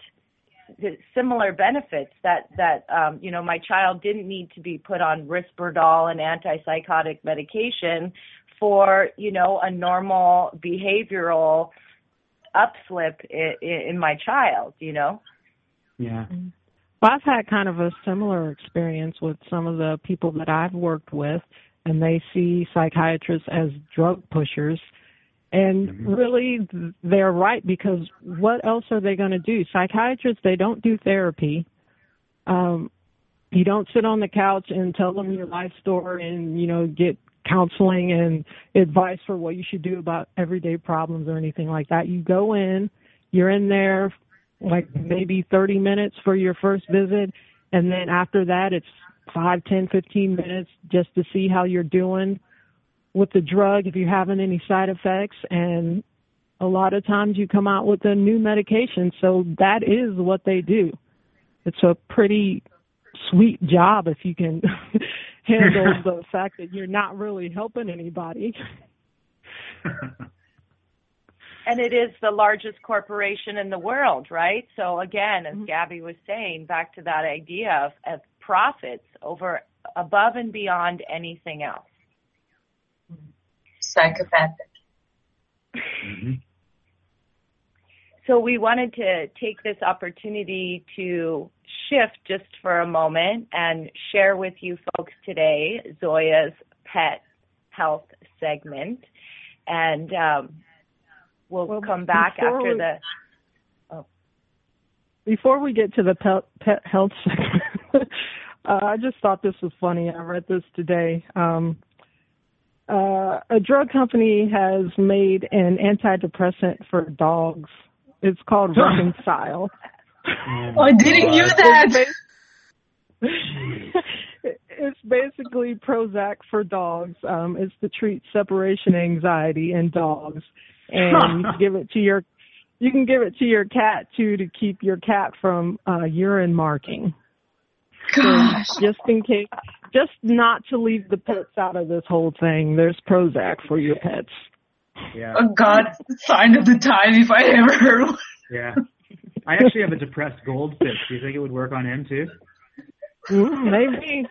similar benefits that that um, you know my child didn't need to be put on Risperdal and antipsychotic medication for you know a normal behavioral upslip in, in my child you know? Yeah. Well i've had kind of a similar experience with some of the people that i've worked with and they see psychiatrists as drug pushers and mm-hmm. really, they're right because what else are they going to do? Psychiatrists, they don't do therapy. Um, you don't sit on the couch and tell them your life story and, you know, get counseling and advice for what you should do about everyday problems or anything like that. You go in, you're in there like maybe 30 minutes for your first visit, and then after that, it's five, ten, fifteen minutes just to see how you're doing with the drug if you're having any side effects. And a lot of times you come out with a new medication. So that is what they do. It's a pretty sweet job if you can handle the fact that you're not really helping anybody. And it is the largest corporation in the world right? So again as mm-hmm. gabby was saying back to that idea of, of profits over above and beyond anything else psychopathic. Mm-hmm. So we wanted to take this opportunity to shift just for a moment and share with you folks today Zoya's pet health segment. And um, we'll, well, come back after we, the. Oh. Before we get to the pet, pet health segment, uh, I just thought this was funny. I read this today. Um, uh, a drug company has made an antidepressant for dogs. It's called Reconcile. oh, I didn't use that. it's basically Prozac for dogs. Um, it's to treat separation anxiety in dogs, and you give it to your you can give it to your cat too to keep your cat from uh, urine marking. Gosh. Just in case, just not to leave the pets out of this whole thing. There's Prozac for your pets. Yeah. Oh God, sign of the time if I ever heard one. Yeah. I actually have a depressed goldfish. Do you think it would work on him too? Mm, maybe.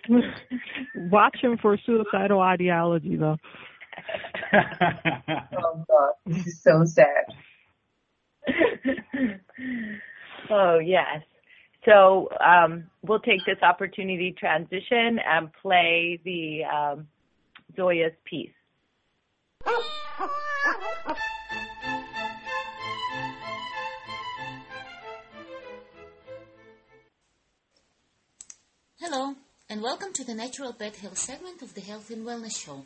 Watch him for suicidal ideology though. oh God, this is so sad. oh yes. So um, we'll take this opportunity transition and play the um, Zoya's piece. Hello, and welcome to the Natural Pet Health segment of the Health and Wellness Show.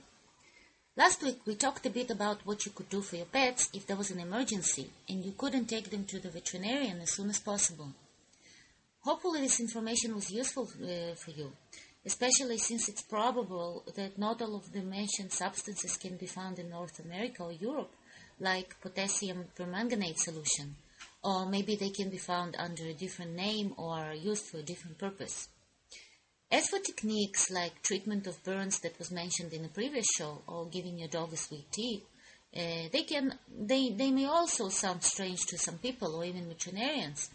Last week we talked a bit about what you could do for your pets if there was an emergency and you couldn't take them to the veterinarian as soon as possible. Hopefully, this information was useful uh, for you, especially since it's probable that not all of the mentioned substances can be found in North America or Europe, like potassium permanganate solution, or maybe they can be found under a different name or are used for a different purpose. As for techniques like treatment of burns that was mentioned in the previous show, or giving your dog a sweet tea, uh, they can they, they may also sound strange to some people or even veterinarians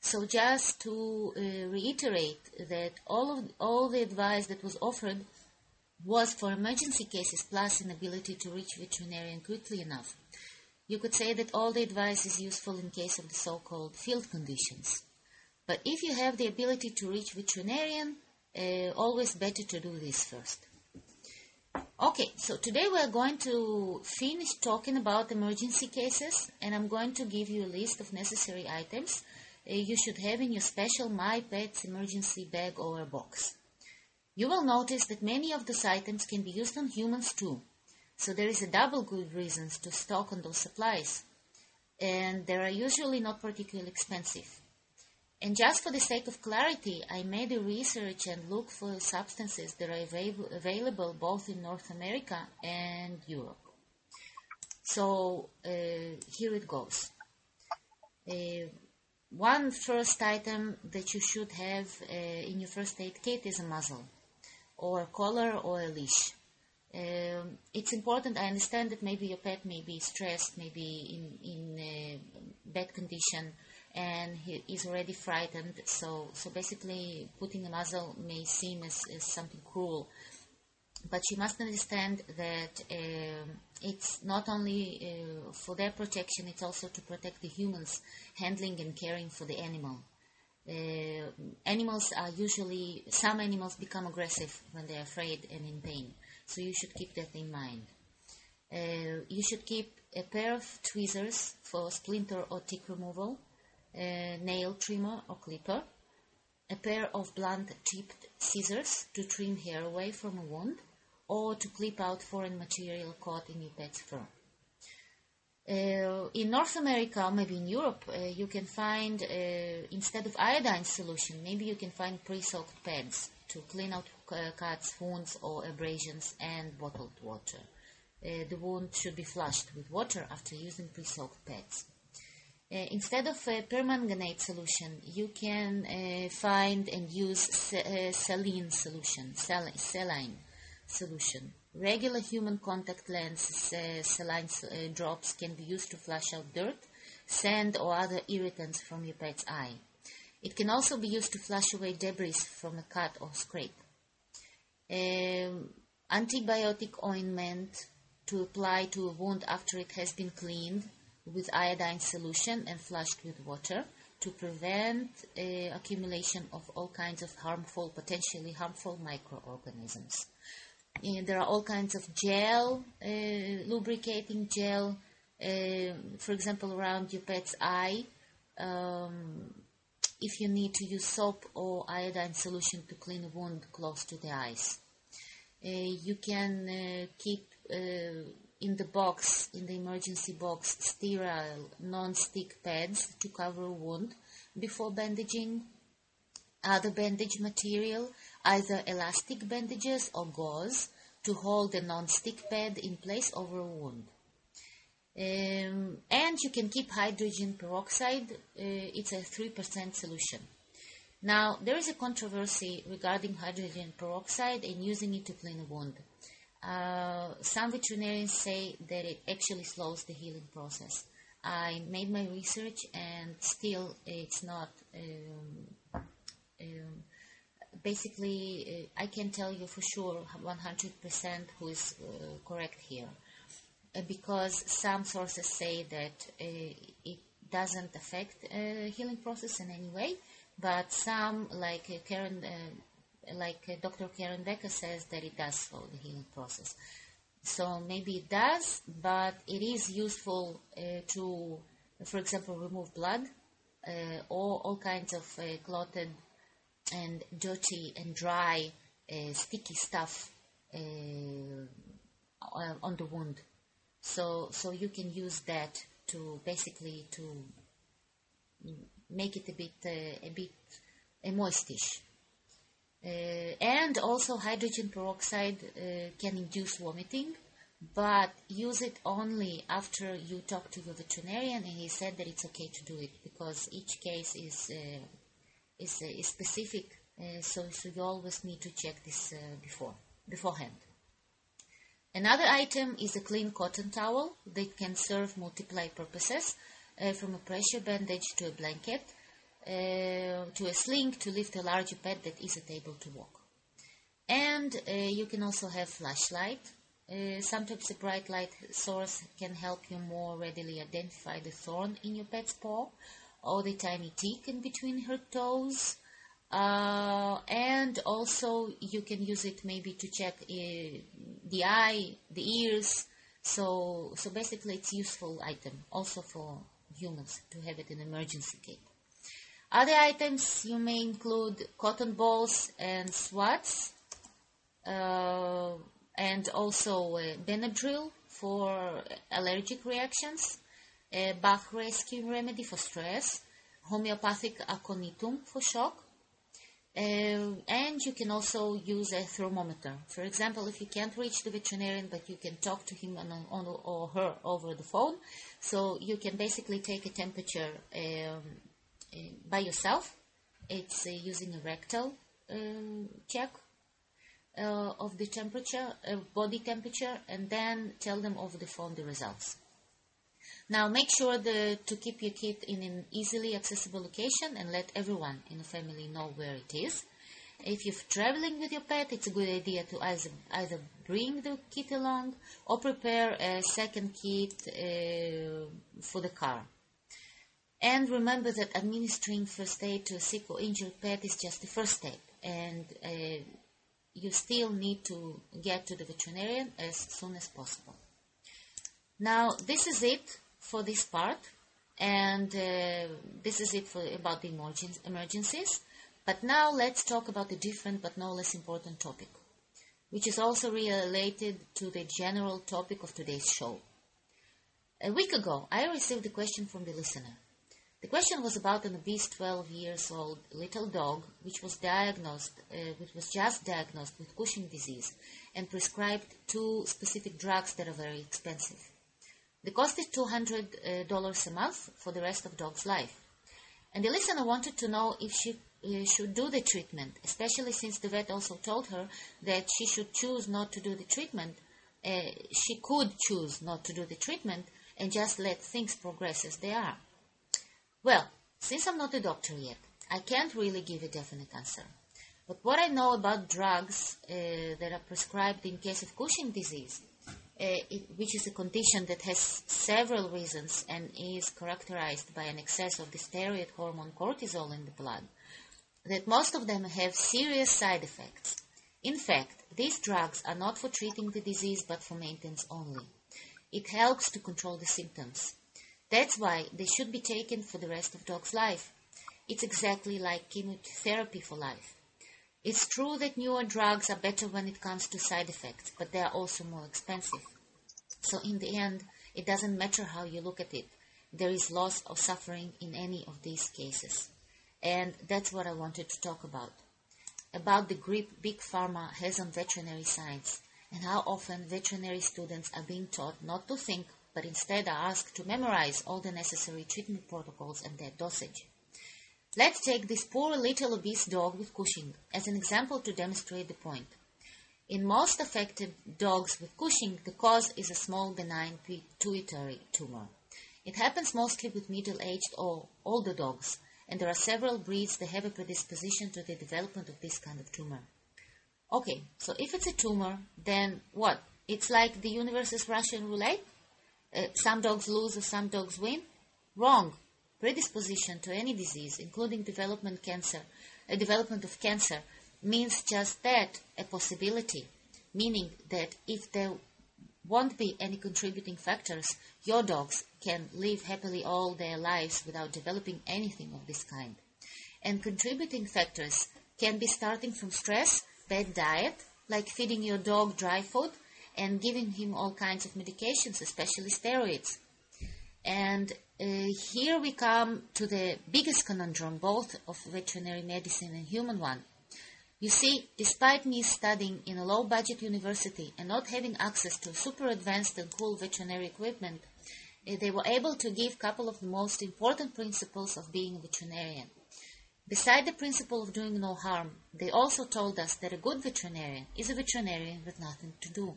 so just to uh, reiterate that all of all the advice that was offered was for emergency cases plus an ability to reach veterinarian quickly enough. You could say that all the advice is useful in case of the so-called field conditions. But if you have the ability to reach veterinarian, uh, always better to do this first. Okay, so today we are going to finish talking about emergency cases, and I'm going to give you a list of necessary items you should have in your special My Pets emergency bag or box. You will notice that many of those items can be used on humans too, so there is a double good reasons to stock on those supplies, and they are usually not particularly expensive. And just for the sake of clarity, I made a research and looked for substances that are avail- available both in North America and Europe. So uh, here it goes. Uh, one first item that you should have uh, in your first aid kit is a muzzle, or a collar, or a leash. Um, it's important. I understand that maybe your pet may be stressed, maybe in in bad condition, and he is already frightened. So, so basically, putting a muzzle may seem as, as something cruel, but you must understand that uh, it's not only uh, for their protection; it's also to protect the humans handling and caring for the animal. Uh, animals are usually some animals become aggressive when they're afraid and in pain, so you should keep that in mind. Uh, you should keep a pair of tweezers for splinter or tick removal a nail trimmer or clipper, a pair of blunt tipped scissors to trim hair away from a wound, or to clip out foreign material caught in your pet's fur. Uh, in North America, maybe in Europe, uh, you can find, uh, instead of iodine solution, maybe you can find pre-soaked pads to clean out uh, cuts, wounds, or abrasions, and bottled water. Uh, the wound should be flushed with water after using pre-soaked pads. Uh, instead of a permanganate solution, you can uh, find and use saline solution, sal- saline solution. Regular human contact lens uh, saline uh, drops can be used to flush out dirt, sand, or other irritants from your pet's eye. It can also be used to flush away debris from a cut or scrape. Um, antibiotic ointment to apply to a wound after it has been cleaned with iodine solution and flushed with water to prevent uh, accumulation of all kinds of harmful, potentially harmful microorganisms. There are all kinds of gel, uh, lubricating gel, uh, for example, around your pet's eye. Um, if you need to use soap or iodine solution to clean a wound close to the eyes. Uh, you can uh, keep uh, in the box, in the emergency box, sterile non-stick pads to cover a wound before bandaging. Other bandage material, either elastic bandages or gauze, to hold the non-stick pad in place over a wound. Um, and you can keep hydrogen peroxide, uh, it's a 3% solution. Now, there is a controversy regarding hydrogen peroxide and using it to clean a wound. Uh, some veterinarians say that it actually slows the healing process. I made my research and still it's not. Um, um, basically, uh, I can tell you for sure 100% who is uh, correct here. Uh, because some sources say that it doesn't affect healing process in any way, but some, like Karen like Dr. Karen Becker says, that it does slow the healing process. So maybe it does, but it is useful uh, to, for example, remove blood uh, or all kinds of uh, clotted and dirty and dry uh, sticky stuff uh, on the wound. So, so you can use that to basically to make it a bit a bit a moistish. Uh, and also hydrogen peroxide uh, can induce vomiting, but use it only after you talk to your veterinarian and he said that it's okay to do it because each case is uh, is, uh, is specific, uh, so, so you always need to check this uh, before beforehand. Another item is a clean cotton towel that can serve multiple purposes, from a pressure bandage to a blanket to a sling to lift a larger pet that isn't able to walk. And you can also have flashlight. Uh, sometimes a bright light source can help you more readily identify the thorn in your pet's paw or the tiny tick in between her toes. Uh, and also you can use it maybe to check uh, the eye, the ears. So, so basically it's useful item also for humans to have it in emergency kit. Other items you may include cotton balls and swats, uh, and also Benadryl for allergic reactions, a Bach rescue remedy for stress, homeopathic aconitum for shock, uh, and you can also use a thermometer. For example, if you can't reach the veterinarian but you can talk to him on, on or her over the phone, so you can basically take a temperature um, uh, by yourself. It's uh, using a rectal um, check uh, of the temperature, uh, body temperature, and then tell them over the phone the results. Now make sure the, to keep your kit in an easily accessible location and let everyone in the family know where it is. If you're traveling with your pet, it's a good idea to either, either bring the kit along or prepare a second kit uh, for the car. And remember that administering first aid to a sick or injured pet is just the first step, and uh, you still need to get to the veterinarian as soon as possible. Now, this is it for this part, and uh, this is it for about the emergencies. But now let's talk about the different but no less important topic, which is also related to the general topic of today's show. A week ago, I received a question from the listener. The question was about an obese 12 years old little dog which was diagnosed, uh, which was just diagnosed with Cushing disease and prescribed two specific drugs that are very expensive. The cost is $200 uh, a month for the rest of dog's life. And the listener wanted to know if she uh, should do the treatment, especially since the vet also told her that she should choose not to do the treatment. Uh, she could choose not to do the treatment and just let things progress as they are. Well, since I'm not a doctor yet, I can't really give a definite answer. But what I know about drugs uh, that are prescribed in case of Cushing disease Uh, it, which is a condition that has several reasons and is characterized by an excess of the steroid hormone cortisol in the blood, that most of them have serious side effects. In fact, these drugs are not for treating the disease but for maintenance only. It helps to control the symptoms. That's why they should be taken for the rest of dog's life. It's exactly like chemotherapy for life. It's true that newer drugs are better when it comes to side effects, but they are also more expensive. So in the end, it doesn't matter how you look at it. There is loss or suffering in any of these cases. And that's what I wanted to talk about. About the grip Big Pharma has on veterinary science and how often veterinary students are being taught not to think, but instead are asked to memorize all the necessary treatment protocols and their dosage. Let's take this poor little obese dog with Cushing as an example to demonstrate the point. In most affected dogs with Cushing, the cause is a small benign pituitary tumor. It happens mostly with middle-aged or older dogs, and there are several breeds that have a predisposition to the development of this kind of tumor. Okay, so if it's a tumor, then what? It's like the universe's Russian roulette? Uh, some dogs lose or some dogs win? Wrong predisposition to any disease, including development cancer, a development of cancer, means just that, a possibility, meaning that if there won't be any contributing factors, your dogs can live happily all their lives without developing anything of this kind. And contributing factors can be starting from stress, bad diet, like feeding your dog dry food and giving him all kinds of medications, especially steroids. And uh, here we come to the biggest conundrum, both of veterinary medicine and human one. You see, despite me studying in a low budget university and not having access to super advanced and cool veterinary equipment, uh, they were able to give a couple of the most important principles of being a veterinarian. Beside the principle of doing no harm, they also told us that a good veterinarian is a veterinarian with nothing to do.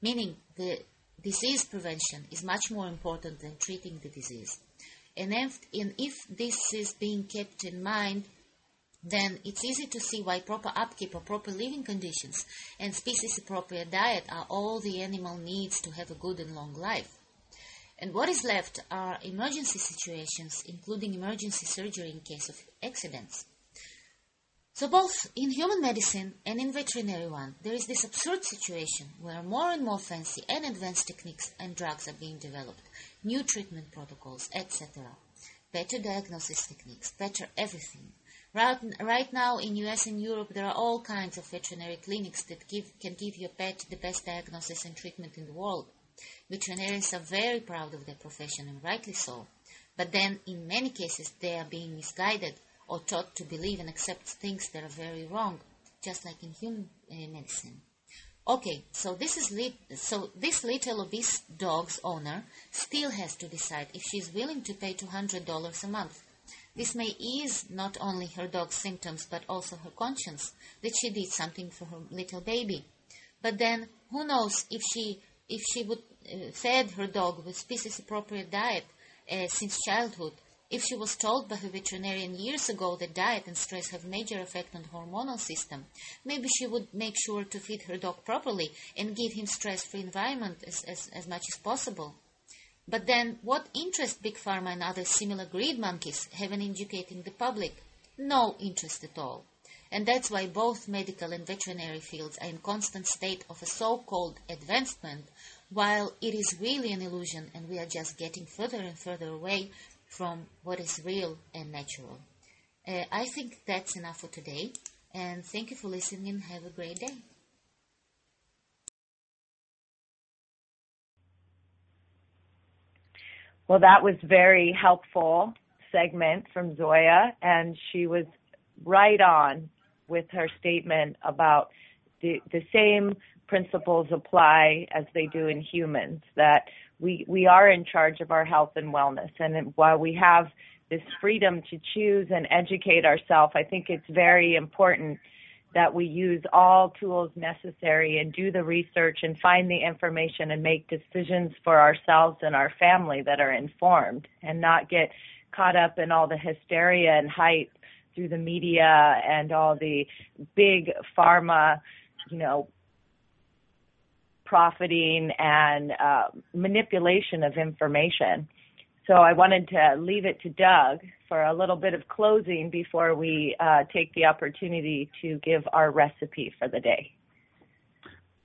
Meaning, the disease prevention is much more important than treating the disease. And if, and if this is being kept in mind, then it's easy to see why proper upkeep or proper living conditions and species appropriate diet are all the animal needs to have a good and long life. And what is left are emergency situations, including emergency surgery in case of accidents. So both in human medicine and in veterinary one, there is this absurd situation where more and more fancy and advanced techniques and drugs are being developed, new treatment protocols, etc. Better diagnosis techniques, better everything. Right, right now in US and Europe, there are all kinds of veterinary clinics that give, can give your pet the best diagnosis and treatment in the world. Veterinarians are very proud of their profession, and rightly so. But then, in many cases, they are being misguided or taught to believe and accept things that are very wrong, just like in human uh, medicine. Okay, so this is so this little obese dog's owner still has to decide if she's willing to pay $200 a month. This may ease not only her dog's symptoms but also her conscience that she did something for her little baby. But then who knows if she if she would uh, fed her dog with species appropriate diet uh, since childhood if she was told by her veterinarian years ago that diet and stress have major effect on the hormonal system, maybe she would make sure to feed her dog properly and give him stress-free environment as, as, as much as possible. But then, what interest Big Pharma and other similar greed monkeys have in educating the public? No interest at all. And that's why both medical and veterinary fields are in constant state of a so-called advancement, while it is really an illusion and we are just getting further and further away from what is real and natural. Uh, I think that's enough for today, and thank you for listening and have a great day. Well, that was very helpful segment from Zoya, and she was right on with her statement about the, the same principles apply as they do in humans, that we we are in charge of our health and wellness. And while we have this freedom to choose and educate ourselves i think it's very important that we use all tools necessary and do the research and find the information and make decisions for ourselves and our family that are informed and not get caught up in all the hysteria and hype through the media and all the big pharma you know profiting and uh, manipulation of information. So I wanted to leave it to Doug for a little bit of closing before we uh, take the opportunity to give our recipe for the day.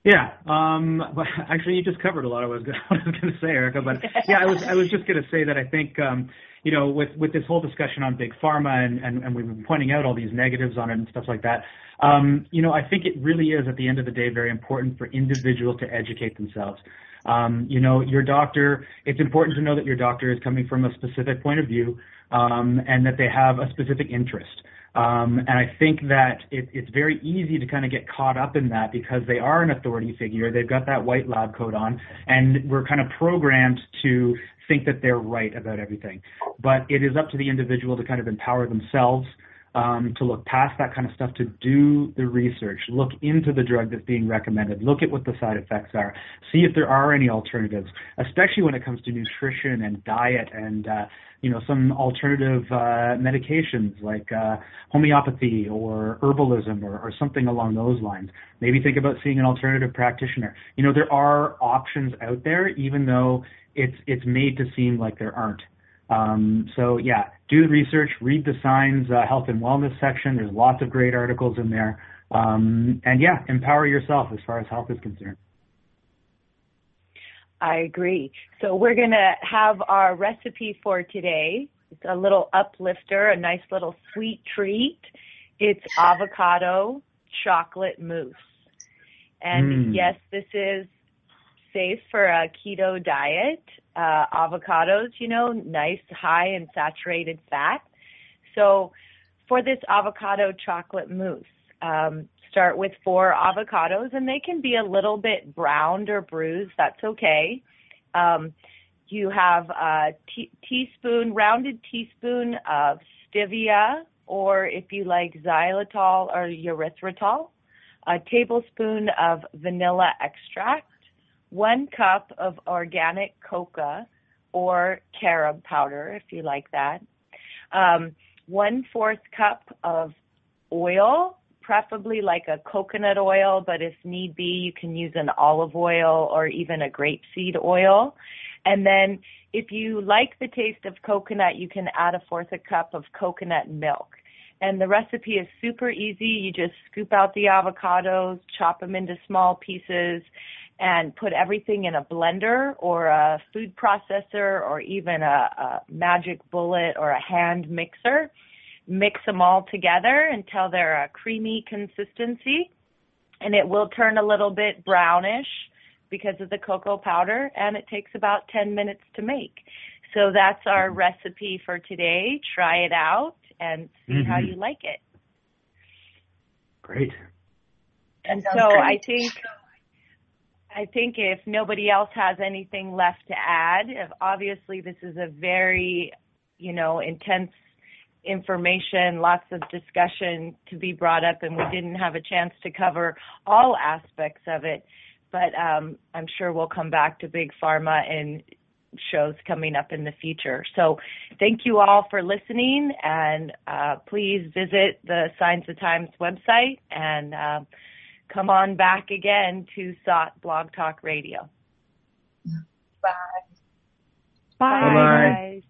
Yeah, um, actually, you just covered a lot of what I was going to say, Erica. But yeah, I was I was just going to say that I think um, you know with with this whole discussion on big pharma and, and and we've been pointing out all these negatives on it and stuff like that. Um, you know, I think it really is at the end of the day very important for individuals to educate themselves. Um, you know, your doctor, it's important to know that your doctor is coming from a specific point of view um, and that they have a specific interest. Um, and I think that it, it's very easy to kind of get caught up in that because they are an authority figure. They've got that white lab coat on, and we're kind of programmed to think that they're right about everything. But it is up to the individual to kind of empower themselves um, to look past that kind of stuff, to do the research, look into the drug that's being recommended, look at what the side effects are, see if there are any alternatives, especially when it comes to nutrition and diet and uh, you know some alternative uh, medications like uh, homeopathy or herbalism or, or something along those lines. Maybe think about seeing an alternative practitioner. You know there are options out there, even though it's it's made to seem like there aren't. Um, so yeah, do the research, read the signs, uh, health and wellness section. There's lots of great articles in there. Um, and yeah, empower yourself as far as health is concerned. I agree. So we're going to have our recipe for today. It's a little uplifter, a nice little sweet treat. It's avocado chocolate mousse. And mm. yes, this is safe for a keto diet. Uh, avocados, you know, nice high in saturated fat. So for this avocado chocolate mousse, um, start with four avocados and they can be a little bit browned or bruised. That's okay. Um, you have a t- teaspoon, rounded teaspoon of stevia, or if you like xylitol or erythritol, a tablespoon of vanilla extract, one cup of organic cocoa or carob powder, if you like that, um, one fourth cup of oil, preferably like a coconut oil, but if need be, you can use an olive oil or even a grapeseed oil. And then if you like the taste of coconut, you can add a fourth a cup of coconut milk. And the recipe is super easy. You just scoop out the avocados, chop them into small pieces, and put everything in a blender or a food processor or even a, a magic bullet or a hand mixer. Mix them all together until they're a creamy consistency and it will turn a little bit brownish because of the cocoa powder and it takes about 10 minutes to make. So that's our recipe for today. Try it out and see mm-hmm. how you like it. Great. And so great. I think I think if nobody else has anything left to add, obviously this is a very, you know, intense information, lots of discussion to be brought up, and we didn't have a chance to cover all aspects of it. But um, I'm sure we'll come back to big pharma and shows coming up in the future. So thank you all for listening, and uh, please visit the Signs of Times website and uh, come on back again to SOTT Blog Talk Radio. Bye. Bye. Bye.